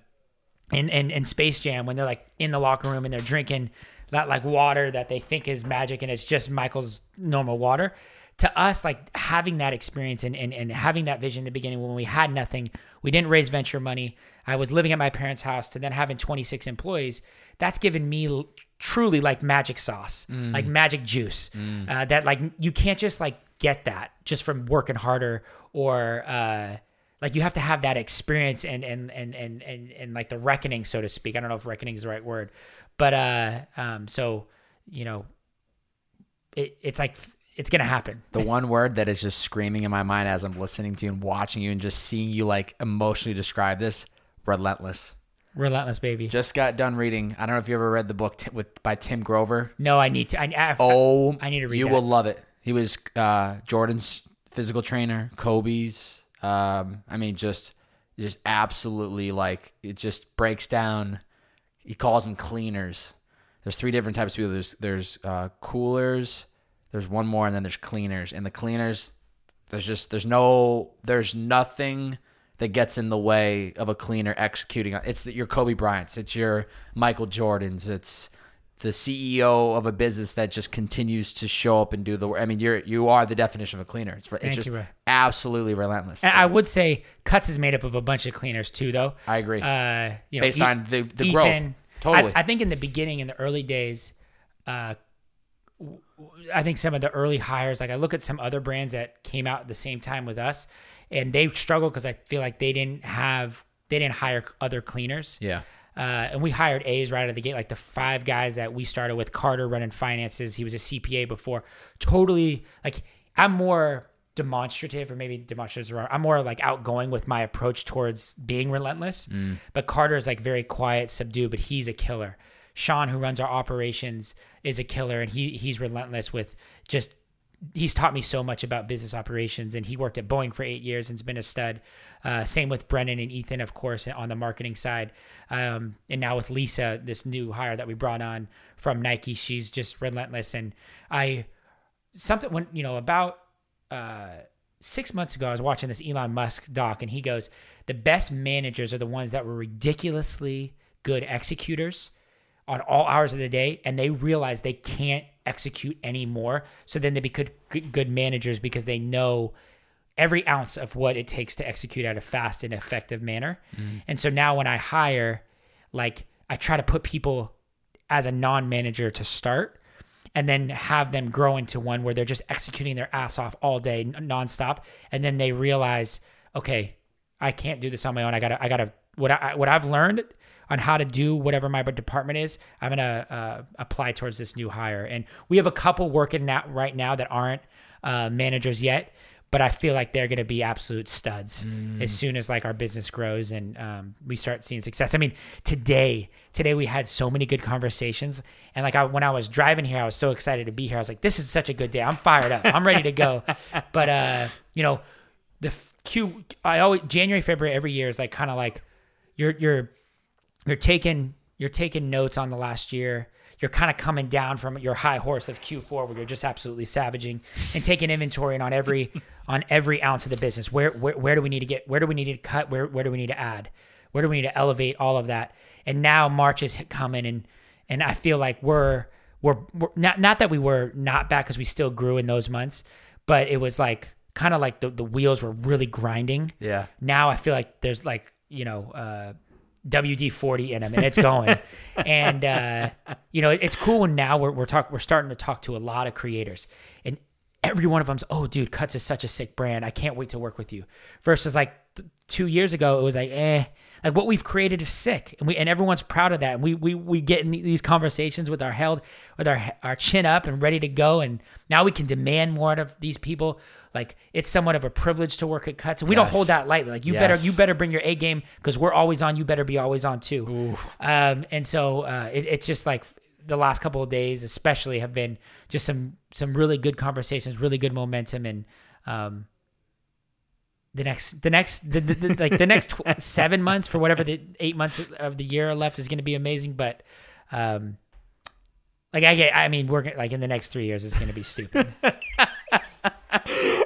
in, in in Space Jam when they're like in the locker room and they're drinking that like water that they think is magic and it's just Michael's normal water. To us, like having that experience and, and, and having that vision in the beginning when we had nothing, we didn't raise venture money. I was living at my parents' house to then having 26 employees. That's given me l- truly like magic sauce, like magic juice. Uh, that like you can't just like get that just from working harder or uh, like you have to have that experience and and and and and, and like the reckoning so to speak i don't know if reckoning is the right word but uh um so you know it, it's like it's gonna happen The one word that is just screaming in my mind as I'm listening to you and watching you and just seeing you like emotionally describe this, relentless. relentless baby Just got done reading. I don't know if you ever read the book Ti- with by Tim Grover. no i need to i, I Oh, I need to read You that. will love it. He was uh, Jordan's physical trainer, Kobe's. Um, I mean, just just absolutely like it just breaks down. He calls them cleaners. There's three different types of people. There's there's uh, coolers. There's one more, and then there's cleaners. And the cleaners, there's just there's no there's nothing that gets in the way of a cleaner executing. It's your Kobe Bryant's. It's your Michael Jordans. It's the CEO of a business that just continues to show up and do the work. I mean, you're you are the definition of a cleaner. It's it's Thank just you, absolutely relentless. and i would say cuts is made up of a bunch of cleaners too though I agree. uh you know Based E- on the the Ethan, growth, totally. I, I think in the beginning, in the early days, uh, I think some of the early hires, like I look at some other brands that came out at the same time with us, and they struggled because I feel like they didn't have, they didn't hire other cleaners. yeah, Uh, and we hired A's right out of the gate, like the five guys that we started with. Carter running finances. He was a CPA before. Totally like I'm more demonstrative, or maybe demonstrative is wrong. I'm more like outgoing with my approach towards being relentless. But Carter is like very quiet, subdued, but he's a killer. Sean, who runs our operations, is a killer, and he he's relentless with just. He's taught me so much about business operations, and he worked at Boeing for eight years and's been a stud. Uh, same with Brennan and Ethan, of course, on the marketing side, um, and now with Lisa, this new hire that we brought on from Nike. She's just relentless, and I something when you know about uh, six months ago, I was watching this Elon Musk doc, and he goes, "The best managers are the ones that were ridiculously good executors on all hours of the day, and they realize they can't execute anymore. So then they become good, managers because they know." Every ounce of what it takes to execute at a fast and effective manner. Mm-hmm. And so now when I hire, like I try to put people as a non-manager to start and then have them grow into one where they're just executing their ass off all day nonstop and then they realize okay i can't do this on my own i gotta i gotta what i what i've learned on how to do whatever my department is i'm gonna uh, apply towards this new hire and we have a couple working now right now that aren't uh, managers yet but I feel like they're to be absolute studs as soon as like our business grows and um, we start seeing success. I mean, today, today we had so many good conversations, and like I, when I was driving here, I was so excited to be here. I was like, "This is such a good day. I'm fired up. I'm ready to go." but uh, you know, the Q, I always January, February every year is like kind of like you're you're you're taking you're taking notes on the last year. You're kind of coming down from your high horse of Q4 where you're just absolutely savaging and taking inventory on every on every ounce of the business. Where where where do we need to get? Where do we need to cut? Where where do we need to add? Where do we need to elevate all of that? And now March is coming and and I feel like we're we're, we're not not that we were not back because we still grew in those months, but it was like kind of like the, the wheels were really grinding Yeah. now I feel like there's like you know uh, WD forty in them and it's going, and uh, you know it's cool when now we're we're talk we're starting to talk to a lot of creators and every one of them's oh dude Cuts is such a sick brand. I can't wait to work with you. Versus like th- two years ago it was like eh. Like what we've created is sick and we and everyone's proud of that and we we we get in these conversations with our held with our our chin up and ready to go and now we can demand more out of these people like it's somewhat of a privilege to work at cuts and we don't hold that lightly. Like you Yes. better you better bring your a game because we're always on you better be always on too. Um and so uh it, it's just like the last couple of days especially have been just some some really good conversations really good momentum and um the next the next the, the, the- like the next tw- seven months for whatever the eight months of the year left is going to be amazing but um like i get i mean we're gonna- like in the next three years it's going to be stupid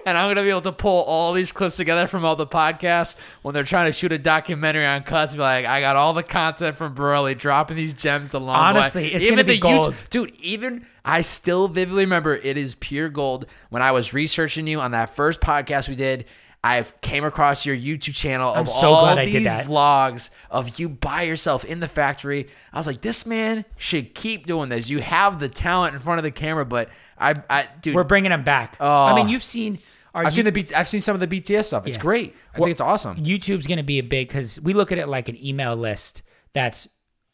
and I'm gonna be able to pull all these clips together from all the podcasts when they're trying to shoot a documentary on cuts. Be like, I got all the content from Borrelli, dropping these gems along. the way." Honestly, it's gonna be YouTube- gold. dude. Even I still vividly remember it is pure gold. When I was researching you on that first podcast we did, I came across your YouTube channel of I'm so all glad I did these that. vlogs of you by yourself in the factory. I was like, this man should keep doing this. You have the talent in front of the camera, but I, I dude, we're bringing him back i mean Oh. you've seen I've seen the. I've seen some of the BTS stuff. It's Yeah. great. I Well, think it's awesome. YouTube's going to be a big because we look at it like an email list that's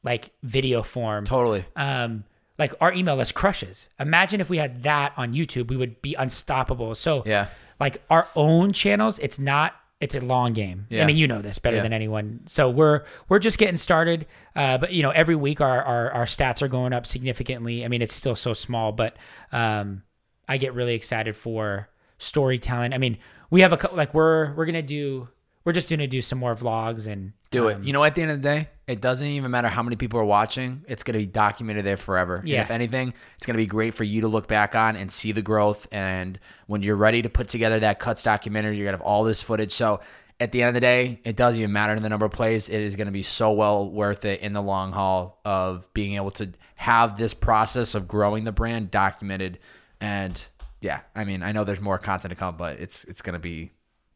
like video form. Totally. Um, like our email list crushes. Imagine if we had that on YouTube, we would be unstoppable. So Yeah. like our own channels, it's not. It's a long game. Yeah. I mean, you know this better Yeah. than anyone. So we're we're just getting started. Uh, but you know, every week our, our our stats are going up significantly. I mean, it's still so small, but um, I get really excited for storytelling. I mean, we have a like we're we're gonna do we're just gonna do some more vlogs and Do um, it. You know, at the end of the day, it doesn't even matter how many people are watching. It's going to be documented there forever. And Yeah. if anything, it's going to be great for you to look back on and see the growth. And when you're ready to put together that cuts documentary, you're going to have all this footage. So at the end of the day, it doesn't even matter in the number of plays. It is going to be so well worth it in the long haul of being able to have this process of growing the brand documented. And yeah, I mean, I know there's more content to come, but it's it's going to be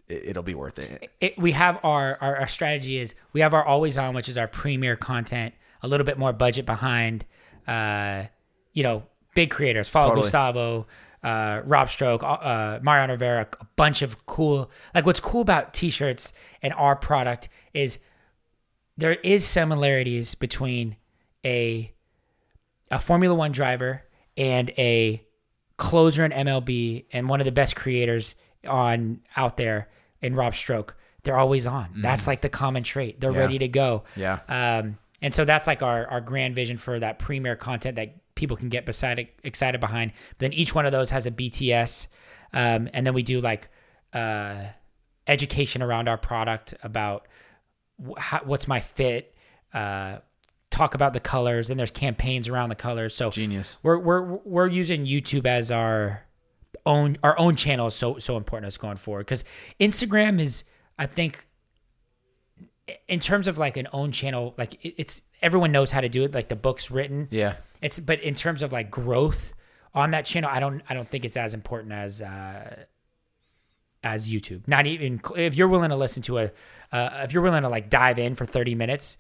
it, it'll be worth it. it, we have our, our our strategy is we have our always on, which is our premier content, a little bit more budget behind, uh, you know, big creators. Follow Totally. Gustavo, uh, Rob Stroke, uh, Mariano Rivera, a bunch of cool. Like what's cool about t-shirts and our product is there is similarities between a a Formula One driver and a closer in MLB and one of the best creators on out there in Rob Stroke. They're always on. That's like the common trait. They're Mm. Yeah. ready to go. Yeah. Um, and so that's like our our grand vision for that premier content that people can get beside excited behind. But then each one of those has a BTS, um, and then we do like uh, education around our product about wh- how, what's my fit. Uh, talk about the colors, and there's campaigns around the colors. So Genius. we're we're we're using YouTube as our own our own channel is so so important as going forward because Instagram is I think in terms of like an own channel like it's everyone knows how to do it like the book's written Yeah. it's but in terms of like growth on that channel I don't I don't think it's as important as uh as YouTube not even if you're willing to listen to a uh, if you're willing to like dive in for 30 minutes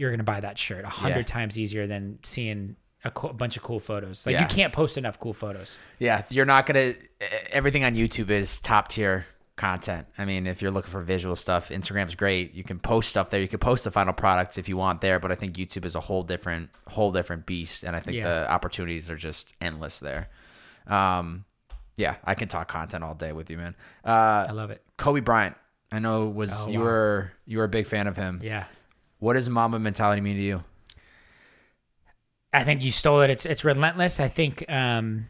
you're gonna buy that shirt a hundred Yeah. times easier than seeing a, co- a bunch of cool photos like Yeah. you can't post enough cool photos Yeah, you're not gonna. Everything on YouTube is top tier content. I mean, if you're looking for visual stuff, Instagram's great. You can post stuff there. You can post the final product if you want there. But I think YouTube is a whole different, whole different beast, and I think Yeah. the opportunities are just endless there. Um, yeah, I can talk content all day with you, man. Uh, I love it Kobe Bryant, I know was Oh, you wow. were you were a big fan of him. yeah What does Mamba mentality mean to you? I think you stole it. It's it's relentless. I think um,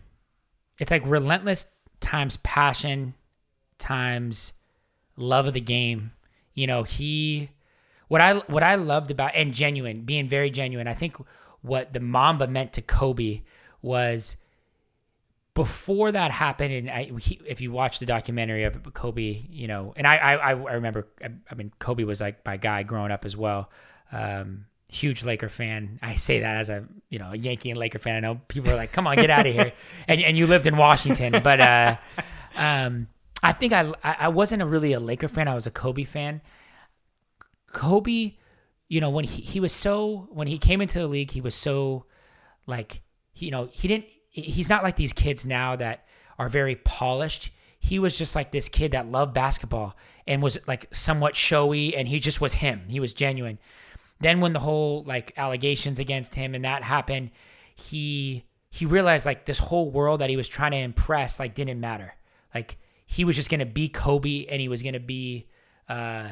it's like relentless times passion times love of the game. You know, he what I what I loved about and genuine, being very genuine. I think what the Mamba meant to Kobe was before that happened, and I, he, if you watch the documentary of Kobe, you know, and I, I, I remember, I, I mean, Kobe was like my guy growing up as well. Um, huge Laker fan. I say that as a, you know, a Yankee and Laker fan. I know people are like, come on, get out of here. And, and you lived in Washington, but, uh, um, I think I, I wasn't a really a Laker fan. I was a Kobe fan. Kobe, you know, when he, he was so when he came into the league, he was so like you know, he didn't he's not like these kids now that are very polished. He was just like this kid that loved basketball and was like somewhat showy and he just was him. He was genuine. Then when the whole like allegations against him and that happened, he he realized like this whole world that he was trying to impress like didn't matter. Like he was just to be Kobe and he was to be uh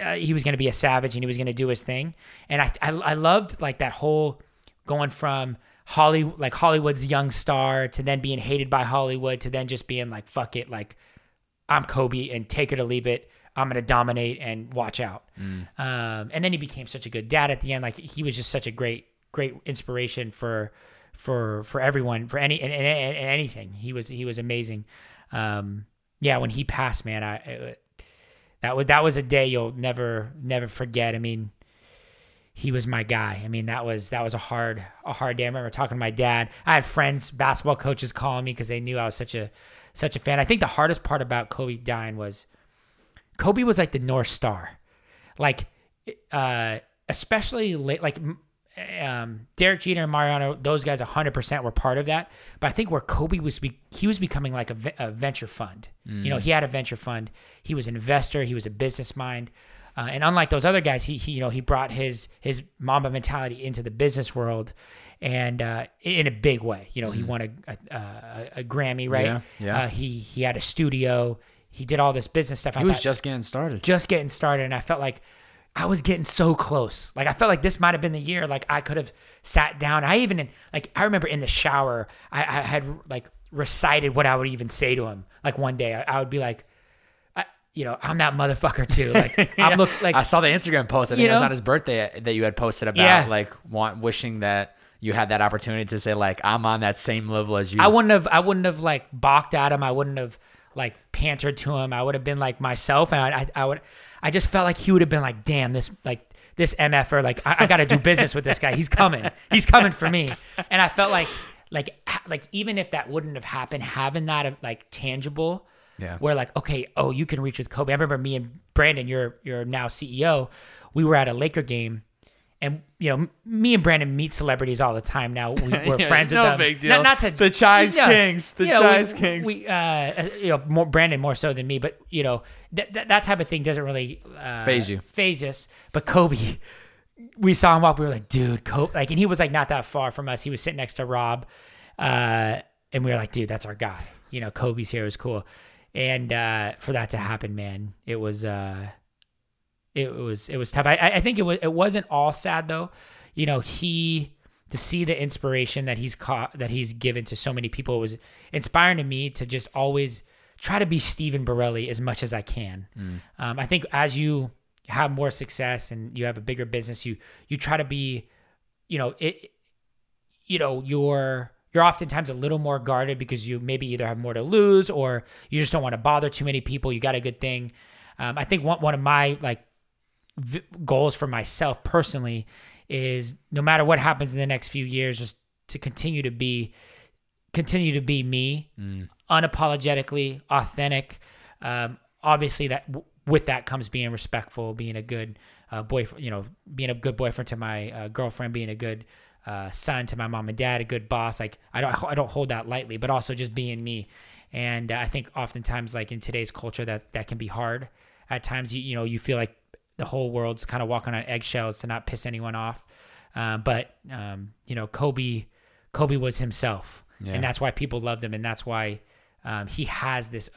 uh, he was going to be a savage and he was going to do his thing. And I, I I loved like that whole going from Holly like Hollywood's young star to then being hated by Hollywood to then just being like fuck it like I'm Kobe and take it or leave it. I'm gonna dominate and watch out. Um, and then he became such a good dad at the end. Like he was just such a great, great inspiration for for for everyone for any and, and, and anything. He was he was amazing. Um, yeah, when he passed, man, I it, that was that was a day you'll never never forget. I mean, he was my guy. I mean, that was that was a hard a hard day. I remember talking to my dad. I had friends, basketball coaches calling me because they knew I was such a such a fan. I think the hardest part about Kobe dying was Kobe was like the North Star, like uh, especially late, like um, Derek Jeter and Mariano. Those guys, hundred percent, were part of that. But I think where Kobe was, be, he was becoming like a, a venture fund. You know, he had a venture fund. He was an investor. He was a business mind. Uh, and unlike those other guys, he, he you know he brought his his Mamba mentality into the business world, and uh, in a big way. You know, he won a a, a, a Grammy, right? Yeah, yeah. Uh, he he had a studio. He did all this business stuff. I He was thought- just getting started. just getting started and I felt like I was getting so close. Like I felt like this might have been the year like I could have sat down. I even like I remember in the shower I, I had like recited what I would even say to him. Like one day I, I would be like I, you know, I'm that motherfucker too. Like I'm look like I saw the Instagram post. I think You it was know? on his birthday that you had posted about Yeah. like want wishing that you had that opportunity to say like I'm on that same level as you. I wouldn't have I wouldn't have like balked at him. I wouldn't have like pantered to him. I would have been like myself and I I, I would I just felt like he would have been like, damn, this like this MFer, like I, I gotta do business with this guy. He's coming. He's coming for me. And I felt like like like even if that wouldn't have happened, having that like tangible Yeah. where like, okay, oh, you can reach with Kobe. I remember me and Brandon, your your now CEO, we were at a Laker game and you know, me and Brandon meet celebrities all the time now. We, we're Yeah, friends with no them. big deal. Not, not to The Chise you know, Kings, the you know, we- Kings. We, uh, you know, more Brandon more so than me, but you know, that that, that type of thing doesn't really uh, Faze you. Faze us. But Kobe, we saw him walk. We were like, dude, Kobe, like, and he was like not that far from us. He was sitting next to Rob, uh, and we were like, dude, that's our guy. You know, Kobe's here was cool, and uh, for that to happen, man, it was. Uh, it was it was tough. I I think it was it wasn't all sad though. You know, he to see the inspiration that he's caught that he's given to so many people was inspiring to me to just always try to be Steven Borrelli as much as I can. Um, I think as you have more success and you have a bigger business, you you try to be, you know, it, you know, you're you're oftentimes a little more guarded because you maybe either have more to lose or you just don't want to bother too many people. You got a good thing. Um, I think one one of my like v- goals for myself personally is no matter what happens in the next few years, just to continue to be continue to be me, unapologetically authentic. Um, obviously, that w- with that comes being respectful, being a good uh, boyfriend. You know, being a good boyfriend to my uh, girlfriend, being a good uh, son to my mom and dad, a good boss. Like I don't I don't hold that lightly, but also just being me. And uh, I think oftentimes, like in today's culture, that that can be hard. At times, you you know, you feel like the whole world's kind of walking on eggshells to not piss anyone off. Um, but um, you know, Kobe, Kobe was himself, Yeah. and that's why people loved him, and that's why um, he has this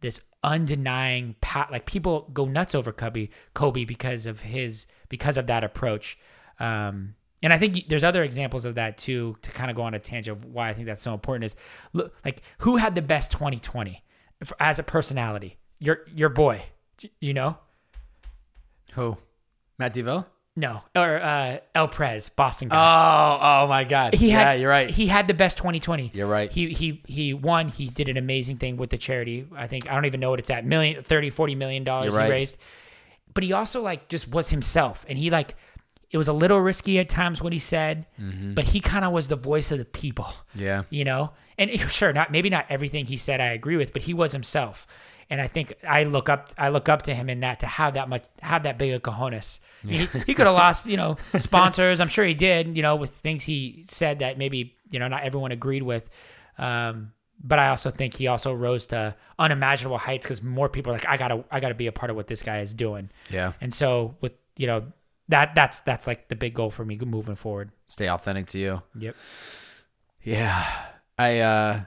this undenying pat. Like people go nuts over Kobe, Kobe because of his because of that approach. Um, and I think there's other examples of that too. To kind of go on a tangent of why I think that's so important is look like who had the best 2020 f- as a personality. Your your boy, you know. Who? Matt DeVoe? No, or uh, El Prez, Boston guy. Oh, oh my God. he had, yeah, you're right. He had the best 2020. You're right. He he he won. He did an amazing thing with the charity. I think I don't even know what it's at. Million, 30, 40 million dollars right. he raised. But he also like just was himself, and he like it was a little risky at times what he said, Mm-hmm. but he kind of was the voice of the people. yeah. you know and sure not maybe not everything he said i agree with but he was himself and i think i look up i look up to him in that to have that much have that big of cojones he, he could have lost you know sponsors i'm sure he did you know with things he said that maybe you know not everyone agreed with um but i also think he also rose to unimaginable heights because more people are like i gotta i gotta be a part of what this guy is doing Yeah. and so with you know that that's that's like the big goal for me moving forward Stay authentic to you. yep Yeah. I uh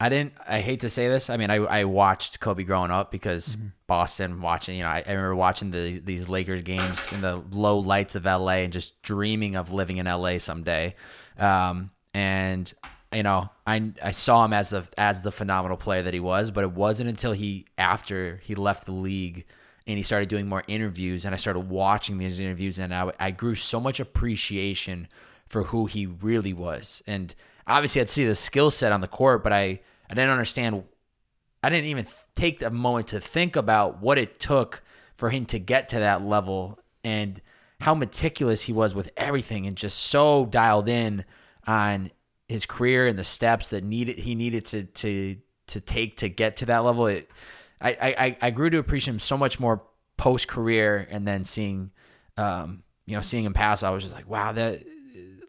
I didn't I hate to say this. I mean I I watched Kobe growing up because Boston watching, you know, I, I remember watching the these Lakers games in the low lights of LA and just dreaming of living in LA someday. Um and you know, I I saw him as the as the phenomenal player that he was, but it wasn't until he after he left the league and he started doing more interviews and I started watching these interviews and I, I grew so much appreciation for who he really was. And obviously I'd see the skill set on the court, but I, I didn't understand. I didn't even take a moment to think about what it took for him to get to that level and how meticulous he was with everything and just so dialed in on his career and the steps that needed he needed to to to take to get to that level. It, I, I I grew to appreciate him so much more post career, and then seeing, um, you know, seeing him pass, I was just like, wow, that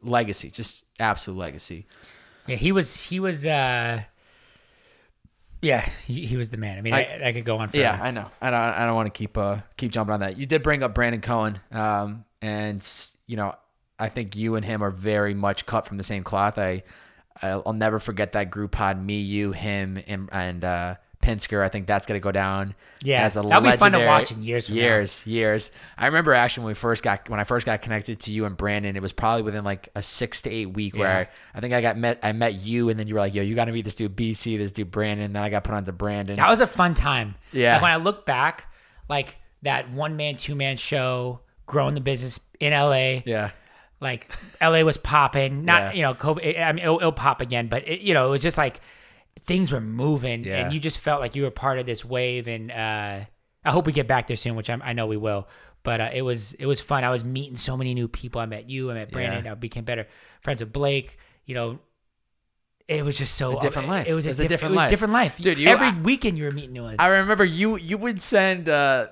legacy, just absolute legacy. Yeah, he was. He was. uh Yeah, he, he was the man. I mean, I, I, could go on forever. Yeah, I know. I don't. I don't want to keep uh keep jumping on that. You did bring up Brandon Cohen, um, and you know, I think you and him are very much cut from the same cloth. I I'll I'll never forget that group pod. Me, you, him, and and uh, Pinsker. I think that's gonna go down. Yeah, as a that'll be fun to watch in years from now. years, years. I remember actually when we first got when I first got connected to you and Brandon, it was probably within like a six to eight week where I, I think I got met. I met you, and then you were like, "Yo, you got to meet this dude BC, this dude Brandon." Then I got put on to Brandon. That was a fun time. Yeah. Like, when I look back, like that one man, two man show, growing the business in LA. yeah, Like LA was popping. Not Yeah. you know, COVID. I mean, it'll, it'll pop again, but it, you know, it was just like things were moving, Yeah. and you just felt like you were part of this wave. And uh, I hope we get back there soon, which I'm, I know we will. But uh, it was it was fun. I was meeting so many new people. I met you. I met Brandon. Yeah. I became better friends with Blake. You know, it was just so A different life. It was a, It was a diff- different it was life. different life, Dude, you- Every I- weekend you were meeting new ones. I remember you you would send uh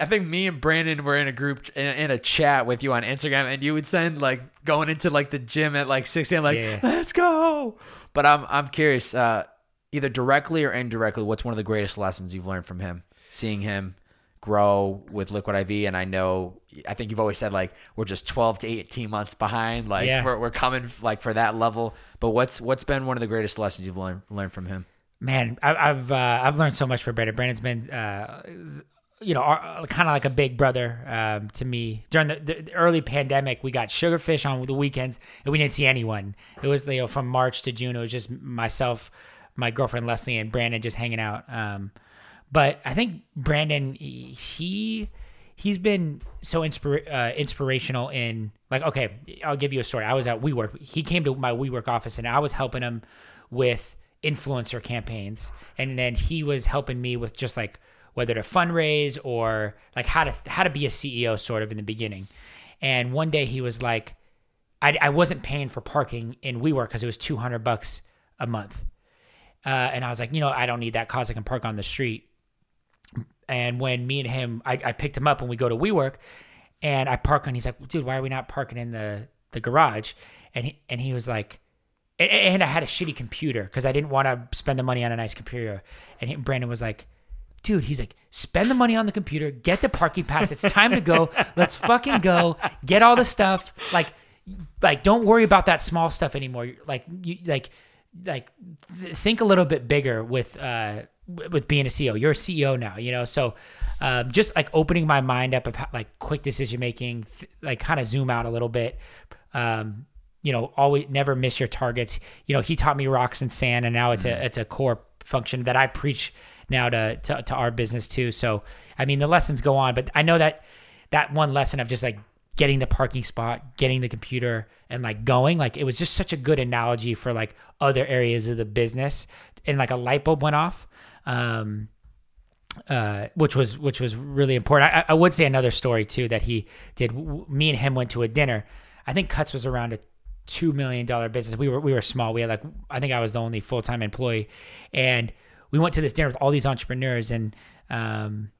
I think me and Brandon were in a group in, in a chat with you on Instagram, and you would send like going into like the gym at like six a.m. like Yeah. let's go. But I'm I'm curious, uh, either directly or indirectly, what's one of the greatest lessons you've learned from him? Seeing him grow with Liquid I.V., and I know I think you've always said like we're just 12 to 18 months behind, like Yeah. we're we're coming like for that level. But what's what's been one of the greatest lessons you've learned learned from him? man, I, I've uh, I've learned so much from Brandon. Brandon's been, uh, you know, kind of like a big brother um, to me. During the, the, the early pandemic, we got sugarfish on the weekends, and we didn't see anyone. It was you know from March to June. It was just myself, my girlfriend Leslie, and Brandon just hanging out. Um, but I think Brandon, he he's been so uh, inspirational in like okay, I'll give you a story. I was at WeWork. He came to my WeWork office, and I was helping him with influencer campaigns and then he was helping me with just like whether to fundraise or like how to how to be a CEO sort of in the beginning. And one day he was like I, I wasn't paying for parking in WeWork because it was 200 bucks a month. Uh, and I was like, you know, I don't need that cost. I can park on the street. And when me and him, I, I picked him up and we go to WeWork and I park and he's like, dude, why are we not parking in the, the garage? And he, and he was like, and- and I had a shitty computer because I didn't want to spend the money on a nice computer. And he, Brandon was like, dude, he's like, spend the money on the computer, get the parking pass. It's time to go. Let's fucking go. Get all the stuff. Like, like don't worry about that small stuff anymore. Like, you like, like th- think a little bit bigger with uh with being a CEO. You're a CEO now, you know. So, um, just like opening my mind up of how, like quick decision making, th- like kind of zoom out a little bit. Um, you know, always never miss your targets. You know, he taught me rocks and sand, and now it's a it's a core function that I preach now to, to to our business too. So, I mean, the lessons go on, but I know that that one lesson of just like getting the parking spot, getting the computer, and like going, like it was just such a good analogy for like other areas of the business, and like a light bulb went off. Um, uh, which was which was really important. I, I would say another story too that he did. Me and him went to a dinner. I think Cuts was around a two million dollar business. We were we were small. We had like I think I was the only full time employee, and we went to this dinner with all these entrepreneurs, and um,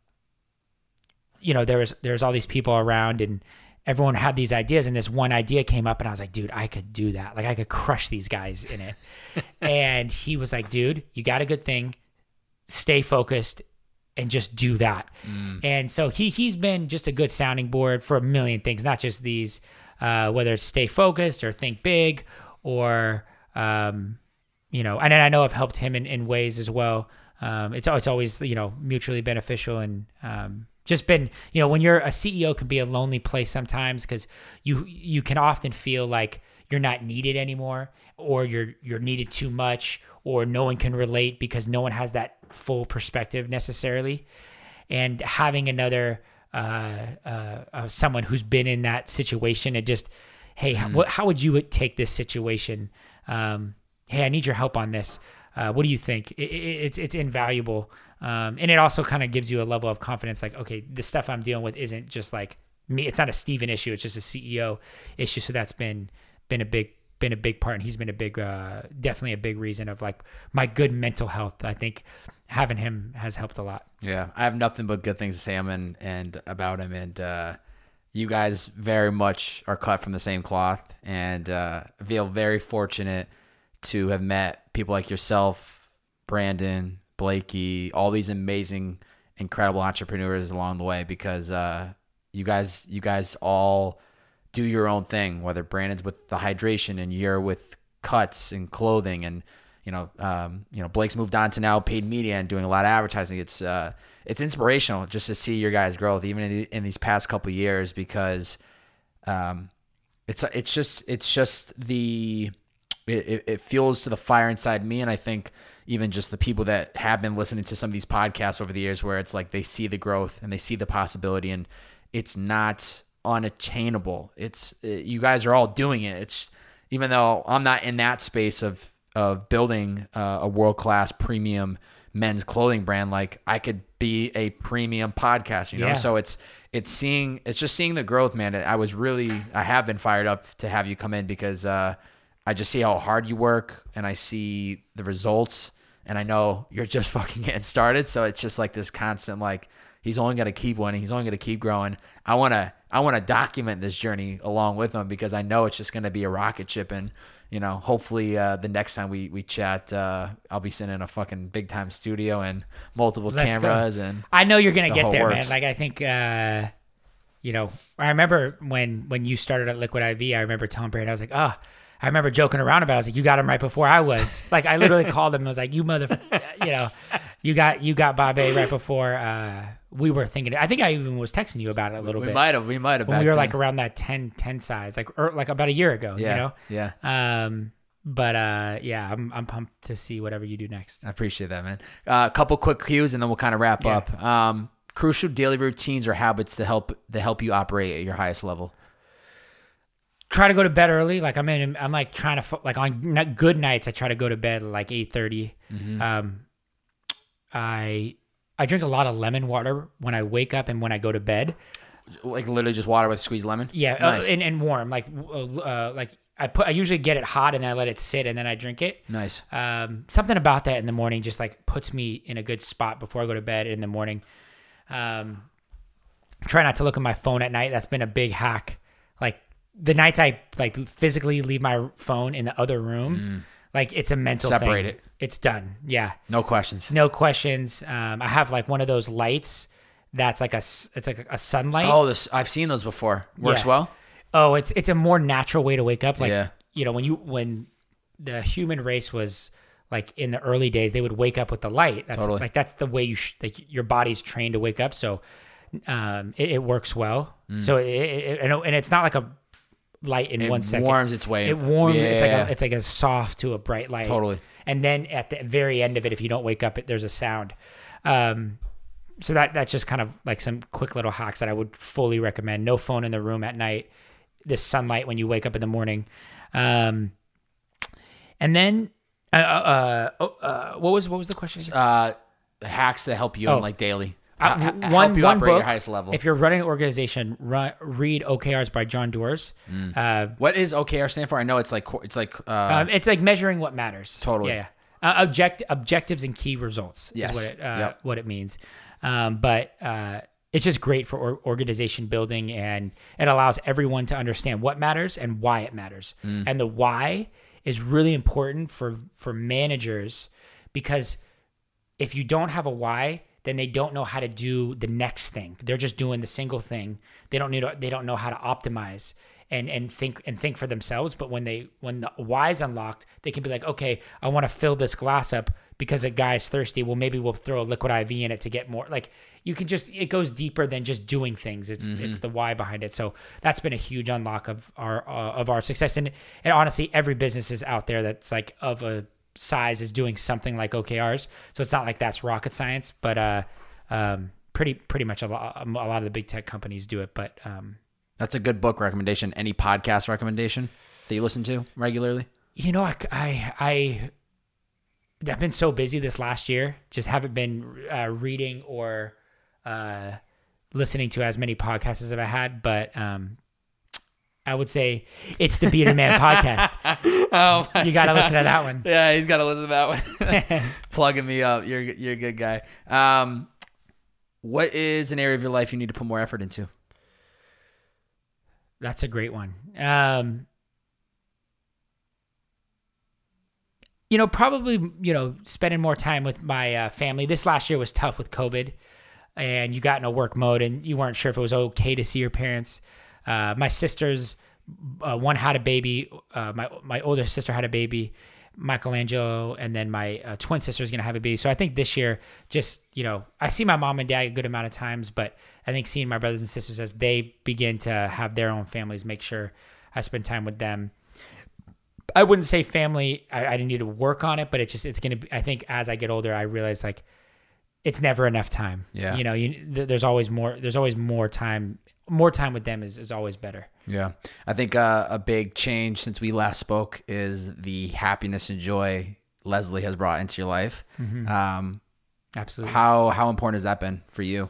you know there was there was all these people around, and everyone had these ideas, and this one idea came up, and I was like, dude, I could do that. Like I could crush these guys in it. and he was like, dude, you got a good thing. Stay focused and just do that. And so he he's been just a good sounding board for a million things, not just these, uh, whether it's stay focused or think big, or um, you know, and I know I've helped him in, in ways as well. Um, it's it's always you know mutually beneficial and um, just been you know when you're a CEO can be a lonely place sometimes because you you can often feel like you're not needed anymore or you're you're needed too much or no one can relate because no one has that full perspective necessarily. And having another uh, uh, uh, someone who's been in that situation and just hey how, how would you take this situation? Um, hey i need your help on this. Uh, what do you think? It, it, it's it's invaluable um, and it also kind of gives you a level of confidence like okay the stuff i'm dealing with isn't just like me it's not a steven issue it's just a ceo issue so that's been been a big been a big part and he's been a big uh definitely a big reason of like my good mental health i think having him has helped a lot Yeah, I have nothing but good things to say him and, and about him. And uh, you guys very much are cut from the same cloth, and uh, feel very fortunate to have met people like yourself, Brandon, Blakey, all these amazing, incredible entrepreneurs along the way. Because uh, you guys, you guys all do your own thing. Whether Brandon's with the hydration and you're with cuts and clothing and you know, um, you know, Blake's moved on to now paid media and doing a lot of advertising. It's uh, it's inspirational just to see your guys' growth, even in, the, in these past couple years, because um, it's it's just it's just the it, it, it fuels to the fire inside me, and I think even just the people that have been listening to some of these podcasts over the years, where it's like they see the growth and they see the possibility, and it's not unattainable. It's you guys are all doing it. It's even though I'm not in that space of of building uh, a world class premium men's clothing brand, like I could be a premium podcast, you know. Yeah. So it's it's seeing it's just seeing the growth, man. I was really I have been fired up to have you come in because uh, I just see how hard you work and I see the results and I know you're just fucking getting started. So it's just like this constant like He's only going to keep winning. He's only going to keep growing. I want to I want to document this journey along with him because I know it's just going to be a rocket ship and you know, hopefully uh, the next time we we chat, uh, I'll be sitting in a fucking big time studio and multiple Let's go. cameras and I know you're gonna the get there, man. Like I think, uh, you know, I remember when when you started at Liquid I.V. I remember telling Brad, I was like, oh. I remember joking around about. it. I was like, "You got him right before I was." Like, I literally called him. and was like, "You mother, you know, you got you got Babe right before uh, we were thinking." I think I even was texting you about it a little bit. we bit might have we might have we were then. like around that 10, 10 size, like or, like about a year ago. yeah You know, yeah. um, but uh, yeah, I'm I'm pumped to see whatever you do next. I appreciate that, man. Uh, a couple quick cues, and then we'll kind of wrap Yeah. up. Um, crucial daily routines or habits to help to help you operate at your highest level. Try to go to bed early. Like I'm in, I'm like trying to like on good nights. I try to go to bed like eight Mm-hmm. Um, I I drink a lot of lemon water when I wake up and when I go to bed. Like literally just water with squeezed lemon. Yeah, uh, and, and warm. Like uh, uh, like I put I usually get it hot and then I let it sit and then I drink it. nice. um, something about that in the morning just like puts me in a good spot before I go to bed in the morning. Um, try not to look at my phone at night. That's been a big hack. The nights I like physically leave my phone in the other room, like it's a mental Mm. Separate thing. it. It's done. Yeah, No questions. no questions. Um, I have like one of those lights that's like a it's like a sunlight. Oh, this I've seen those before. Works Yeah. well. Oh, it's it's a more natural way to wake up. Like Yeah. you know, when you when the human race was like in the early days, they would wake up with the light. That's Totally. like that's the way you sh- like your body's trained to wake up. So um, it, it works well. So it, it, it- and it- and it's not like a light in. It one second. warms its way. It warms. It's like a, it's like a soft to a bright light. Totally. And then at the very end of it, if you don't wake up, it there's a sound. Um, so that that's just kind of like some quick little hacks that I would fully recommend. No phone in the room at night. This sunlight when you wake up in the morning. Um, and then uh, uh, uh, uh, what was what was the question? uh, hacks that help you Oh. in like daily. Uh, Ha- ha- one one book. your highest level. If you're running an organization, ru- read OKRs by John Doerr's. Mm. Uh, what is OKR stand for? I know it's like it's like uh, um, it's like measuring what matters. Totally. Yeah. yeah. Uh, object objectives and key results Yes. is what it uh, Yep. what it means. Um, but uh, it's just great for or- organization building, and it allows everyone to understand what matters and why it matters. Mm. And the why is really important for for managers because if you don't have a why, then they don't know how to do the next thing. They're just doing the single thing. They don't need. To, they don't know how to optimize and and think and think for themselves. But when they when the why is unlocked, they can be like, okay, I want to fill this glass up because a guy's thirsty. Well, maybe we'll throw a Liquid I.V in it to get more. Like you can just it goes deeper than just doing things. It's it's the why behind it. So that's been a huge unlock of our uh, of our success. And and honestly, every business is out there that's like of a size is doing something like OKRs. So it's not like that's rocket science, but uh, um, pretty pretty much a lot a lot of the big tech companies do it. But um, that's a good book recommendation. Any podcast recommendation that you listen to regularly? you know, I I. I I've been so busy this last year, just haven't been uh, reading or uh, listening to as many podcasts as I've had. But um, I would say it's the Bearded Man podcast. Oh, You got to listen to that one. Yeah, he's got to listen to that one. Plugging me up. You're you're a good guy. Um, what is an area of your life you need to put more effort into? That's a great one. Um, you know, probably, you know, spending more time with my uh, family. This last year was tough with COVID, and you got in a work mode, and you weren't sure if it was okay to see your parents. Uh, my sisters, uh, one had a baby. Uh, my my older sister had a baby, Michelangelo, and then my uh, twin sister is gonna have a baby. So I think this year, just you know, I see my mom and dad a good amount of times, but I think seeing my brothers and sisters as they begin to have their own families, make sure I spend time with them. I wouldn't say family. I, I didn't need to work on it, but it's just it's gonna. be I think as I get older, I realize like it's never enough time. Yeah. you know, you, th- there's always more. There's always more time. More time with them is, is always better. Yeah, I think uh, a big change since we last spoke is the happiness and joy Leslie has brought into your life. Um, Absolutely. how how important has that been for you?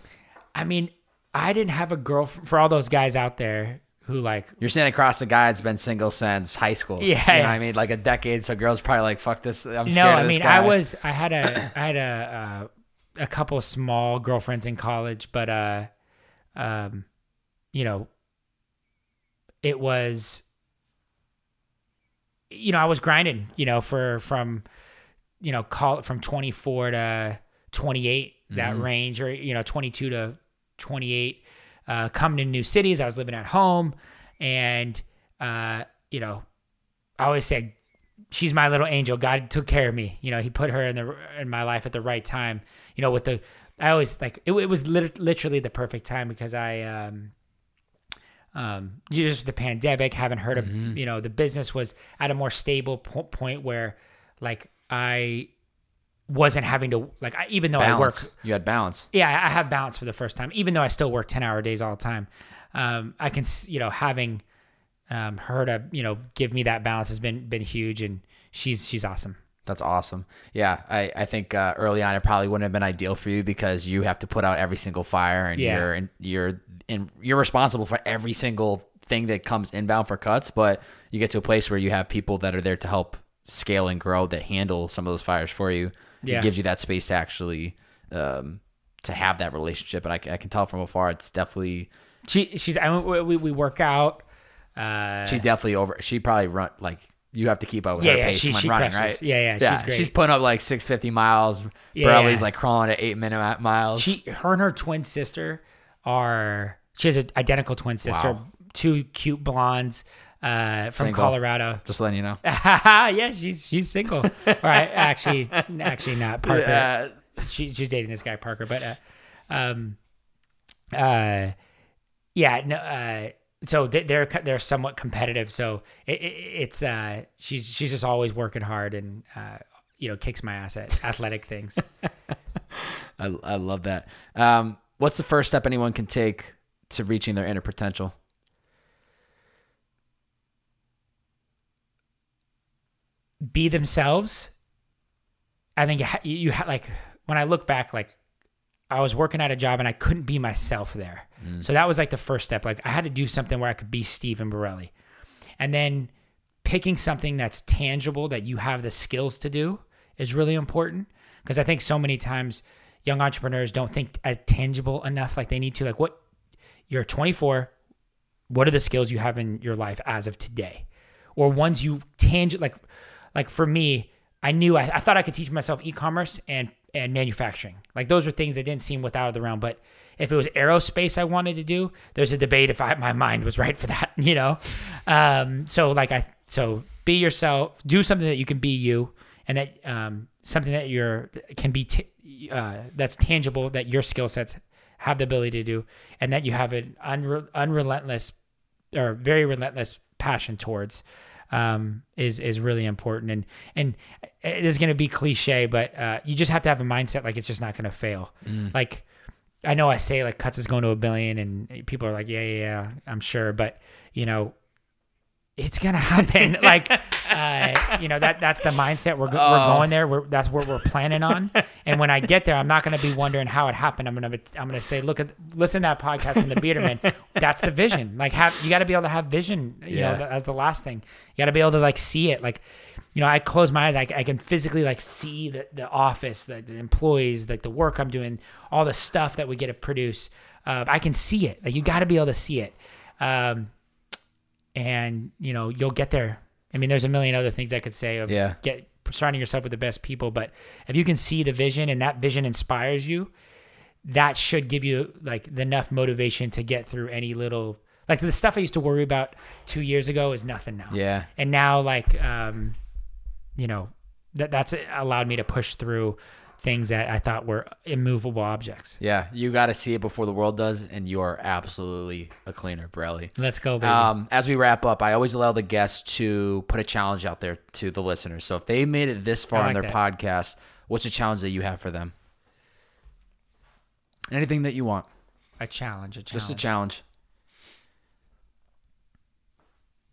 I mean, I didn't have a girl for all those guys out there who like You're standing across a guy that's been single since high school. Yeah, you know yeah. I mean, like a decade. So girls probably like, "Fuck this." I'm scared no, of I mean, guy. I was, I had a, I had a, uh, a couple of small girlfriends in college, but uh, um, you know, it was, you know, I was grinding, you know, for from, you know, call it from 24 to 28, that Mhm. range, or you know, 22 to 28. Uh, coming to new cities, I was living at home, and uh, you know, I always say, she's my little angel. God took care of me. You know, He put her in the in my life at the right time. You know, with the I always like it, it was lit- literally the perfect time because I um um you just the pandemic haven't heard of Mhm. you know the business was at a more stable po- point where like I wasn't having to like I, even though I work. You had balance. yeah, I I have balance for the first time, even though I still work 10 hour days all the time. Um, I can, you know, having um, her to, you know, give me that balance has been, been huge and she's, she's awesome. That's awesome. Yeah, I, I think uh, early on it probably wouldn't have been ideal for you because you have to put out every single fire and Yeah. you're and you're and you're responsible for every single thing that comes inbound for cuts. But you get to a place where you have people that are there to help scale and grow that handle some of those fires for you. Yeah. It gives you that space to actually um, to have that relationship. And I can tell from afar, it's definitely She, she's, I, mean, we, we work out. Uh, she definitely over. She probably run like you have to keep up with Yeah, her yeah, pace she- when she running, crushes. right? Yeah, yeah, she's great. She's putting up like six fifty miles. Yeah, yeah. like crawling at eight minute miles. she, her and her twin sister are, she has an identical twin sister, Wow. two cute blondes, uh, from Single. Colorado. Just letting you know. yeah, she's, she's single. right. Actually, actually not Parker. Yeah. she, she's dating this guy Parker, but uh, um, uh, yeah, no, uh, so they- they're they're somewhat competitive. So it, it, it's uh, she's she's just always working hard and uh, you know kicks my ass at athletic things. I, I love that. Um, what's the first step anyone can take to reaching their inner potential? Be themselves. I think you, ha- you, you ha- like when I look back, like I was working at a job and I couldn't be myself there. Mm. So that was like the first step. Like I had to do something where I could be Steven Borrelli. And then picking something that's tangible that you have the skills to do is really important because I think so many times young entrepreneurs don't think as tangible enough like they need to like what you're 24 what are the skills you have in your life as of today or ones you tangible like like for me I knew I, I thought I could teach myself e-commerce and and manufacturing. Like those were things that didn't seem without of the realm but if it was aerospace I wanted to do there's a debate if I, my mind was right for that you know? Um so like I so be yourself do something that you can be you and that um something that you're can be t- uh, that's tangible that your skill sets have the ability to do and that you have an unre- unrelentless or very relentless passion towards um, is is really important. And and it is going to be cliche but uh, you just have to have a mindset like it's just not going to fail like I know I say like cuts is going to a billion and people are like yeah yeah yeah I'm sure. But you know it's gonna happen. Like uh, you know that that's the mindset we're, go- we're Oh. going there. We're, that's what we're planning on. And when I get there I'm not gonna be wondering how it happened. I'm gonna be, I'm gonna say look at listen to that podcast from the Bearded Man. That's the vision. Like have you got to be able to have vision you Yeah. know as the last thing. You got to be able to like see it. Like you know I close my eyes. I, I can physically like see the, the office the, the employees like the work I'm doing all the stuff that we get to produce. Uh, I can see it. Like you got to be able to see it. Um, and you know you'll get there. I mean, there's a million other things I could say of Yeah. get surrounding yourself with the best people, but if you can see the vision and that vision inspires you, that should give you like enough motivation to get through any little like the stuff I used to worry about two years ago is nothing now. Yeah. And now like um, you know that that's allowed me to push through things that I thought were immovable objects. Yeah. You got to see it before the world does, and you are absolutely a cleaner, Borrelli. Let's go, baby. Um, as we wrap up, I always allow the guests to put a challenge out there to the listeners. So if they made it this far I in their that. podcast, what's a challenge that you have for them? Anything that you want, a challenge, a challenge. just a challenge.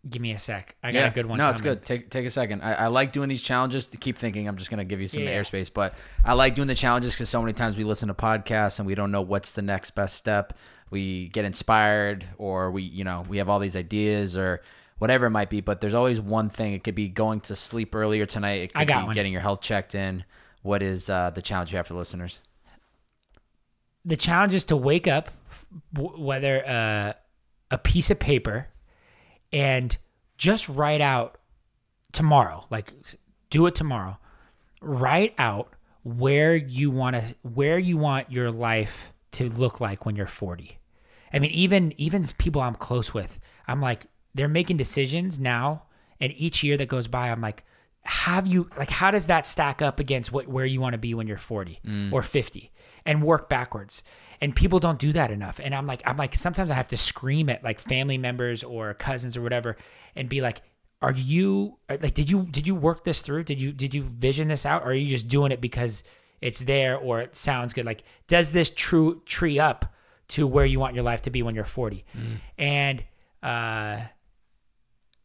Give me a sec. I got a good one. No, it's good. Take take a second. I, I like doing these challenges to keep thinking. I'm just gonna give you some Yeah, yeah. airspace, but I like doing the challenges because so many times we listen to podcasts and we don't know what's the next best step. We get inspired, or we you know we have all these ideas or whatever it might be. But there's always one thing. It could be going to sleep earlier tonight. It could I got be one. getting your health checked in. What is uh, the challenge you have for listeners? the challenge is to wake up, w- whether uh, a piece of paper, and just write out tomorrow. Like, do it tomorrow. Write out where you want to, where you want your life to look like when you're 40. I mean, even even people I'm close with, I'm like, they're making decisions now, and each year that goes by, I'm like, have you like how does that stack up against what where you want to be when you're 40 or 50 and work backwards. And people don't do that enough. And i'm like i'm like sometimes i have to scream at like family members or cousins or whatever and be like are you like did you did you work this through? Did you did you vision this out? Or are you just doing it because it's there or it sounds good? Like does this true tree up to where you want your life to be when you're 40 and uh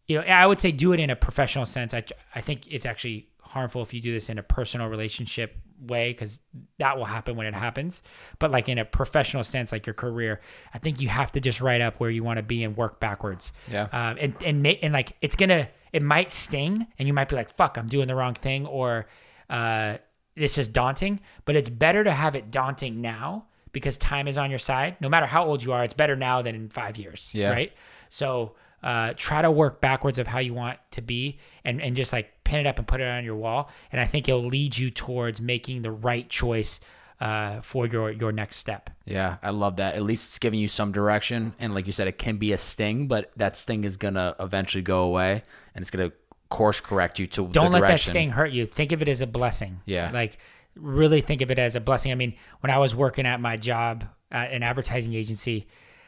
you know, I would say do it in a professional sense. I, I think it's actually harmful if you do this in a personal relationship way because that will happen when it happens. But like in a professional sense, like your career, I think you have to just write up where you want to be and work backwards. Yeah. Um, and and ma- and like it's gonna, it might sting, and you might be like, "Fuck, I'm doing the wrong thing," or uh, "This is daunting." But it's better to have it daunting now because time is on your side. No matter how old you are, it's better now than in five years. Yeah. Right. So uh, try to work backwards of how you want to be and, and just like pin it up and put it on your wall. And I think it'll lead you towards making the right choice uh, for your, your next step. Yeah, I love that. At least it's giving you some direction. And like you said, it can be a sting, but that sting is going to eventually go away and it's going to course correct you to Don't let that sting hurt you. Think of it as a blessing. Yeah. Like really think of it as a blessing. I mean, when I was working at my job at an advertising agency,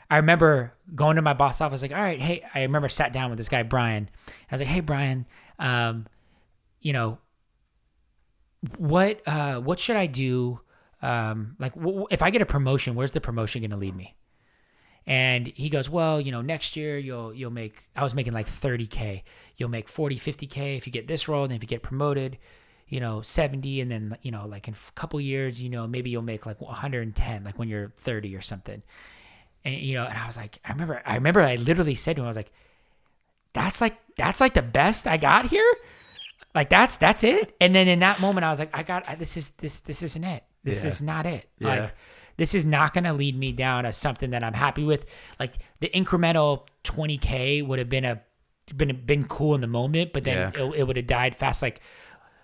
I remember going to my boss office like, all right, hey, I remember sat down with this guy Brian. I was like, hey Brian, um, you know, what uh, what should I do? Um, like, w- if I get a promotion, where's the promotion going to lead me? And he goes, well, you know, next year you'll you'll make. I was making like 30k. You'll make 40, 50k if you get this role, and if you get promoted, you know, 70, and then you know, like in a couple years, you know, maybe you'll make like 110, like when you're 30 or something. And you know, and I was like, I remember, I remember, I literally said to him, I was like, that's like that's like the best I got here. Like that's that's it. And then in that moment, I was like, I got I, this is this this isn't it. This Yeah. is not it. Yeah. Like this is not going to lead me down as something that I'm happy with. Like the incremental 20k would have been a been been cool in the moment, but then Yeah. it, it would have died fast. Like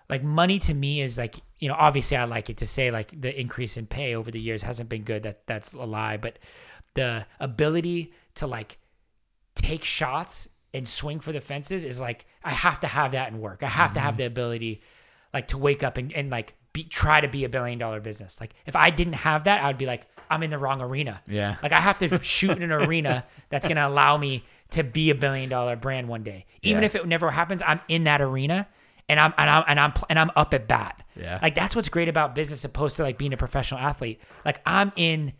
like money to me is like you know obviously I like it to say like the increase in pay over the years hasn't been good. That that's a lie, but the ability to like take shots and swing for the fences is like I have to have that in work. I have to have mm-hmm. the ability like to wake up and, and like be try to be a billion dollar business. Like if I didn't have that, I would be like, I'm in the wrong arena. Yeah. Like I have to shoot in an arena that's gonna allow me to be a billion dollar brand one day. Even Yeah. if it never happens, I'm in that arena and I'm and I'm and I'm and I'm up at bat. Yeah. Like that's what's great about business opposed to like being a professional athlete. Like I'm in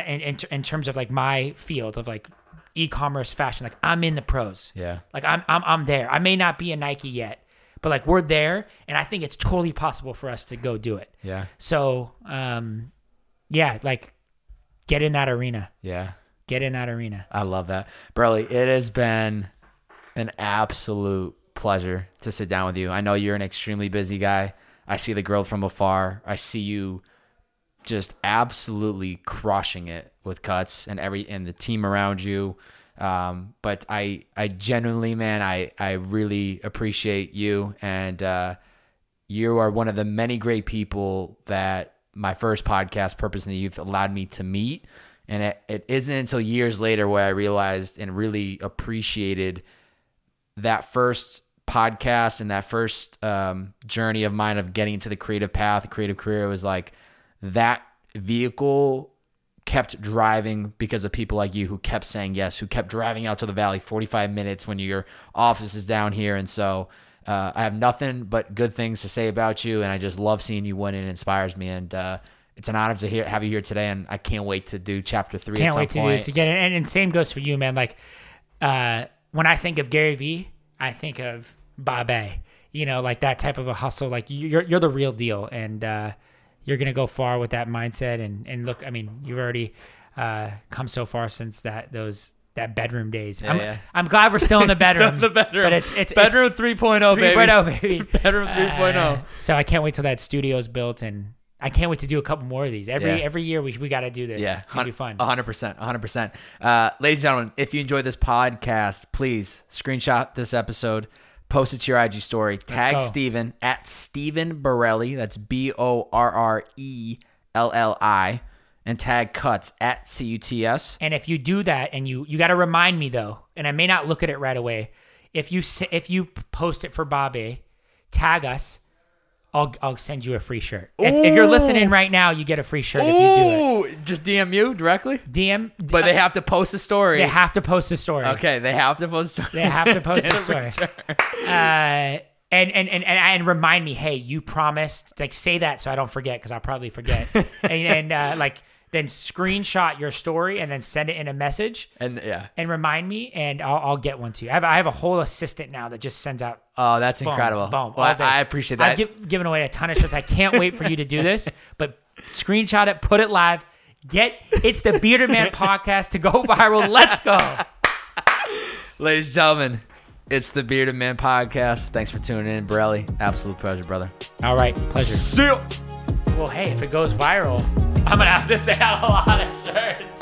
in, in, in terms of like my field of like e-commerce fashion like i'm in the pros Yeah. like I'm, I'm i'm there i may not be a nike yet but like we're there and i think it's totally possible for us to go do it Yeah. so um yeah like get in that arena Yeah. get in that arena I love that. Borrelli, it has been an absolute pleasure to sit down with you. I know you're an extremely busy guy. I see the growth from afar. I see you just absolutely crushing it with cuts and every and the team around you. Um, but I I genuinely, man, I I really appreciate you and uh you are one of the many great people that my first podcast, Purpose in the Youth, allowed me to meet. And it, it isn't until years later where I realized and really appreciated that first podcast and that first um, journey of mine of getting into the creative path, creative career was like that vehicle kept driving because of people like you who kept saying yes, who kept driving out to the valley 45 minutes when your office is down here. And so uh, I have nothing but good things to say about you. And I just love seeing you win. It inspires me. And uh, it's an honor to hear, have you here today. And I can't wait to do chapter three at can't wait to do point. this again and, and same goes for you man like uh when i think of gary vee i think of babe you know like that type of a hustle like you're you're the real deal and uh you're gonna go far with that mindset and and look i mean you've already uh come so far since that those that bedroom days I'm, yeah. I'm glad we're still in the bedroom Still in the bedroom. but it's it's bedroom 3.0, it's baby. 3.0 baby Bedroom 3.0. Uh, so i can't wait till that studio's built and I can't wait to do a couple more of these. Every Yeah. every year we we got to do this. Yeah, it's gonna be fun. hundred percent, hundred percent. Uh, ladies and gentlemen, if you enjoyed this podcast, please screenshot this episode, post it to your IG story, tag. Steven at Steven Borrelli. That's B O R R E L L I, and tag Cuts at C U T S. And if you do that, and you you got to remind me though, and I may not look at it right away. If you if you post it for Bobby, tag us. I'll I'll send you a free shirt. If, if you're listening right now, you get a free shirt if you do it. Ooh, just DM you directly, DM, but they have to post a story. they have to post a story. okay, they have to post a story. They have to post a story. Uh, and, and and and and remind me, hey, you promised. Like say that so I don't forget because I'll probably forget. and and uh, like then screenshot your story and then send it in a message And yeah, and remind me, and I'll, I'll get one to you. I have, I have a whole assistant now that just sends out. oh, that's Boom, incredible. Boom, Well, all day. I, I appreciate that. I've gi- given away a ton of shirts. I can't wait for you to do this, but screenshot it, put it live. Get it's the Bearded Man podcast to go viral. Let's go. Ladies and gentlemen, it's the Bearded Man podcast. Thanks for tuning in, Borrelli. Absolute pleasure, brother. All right, pleasure. See you. Well, hey, if it goes viral, I'm gonna have to sell a lot of shirts.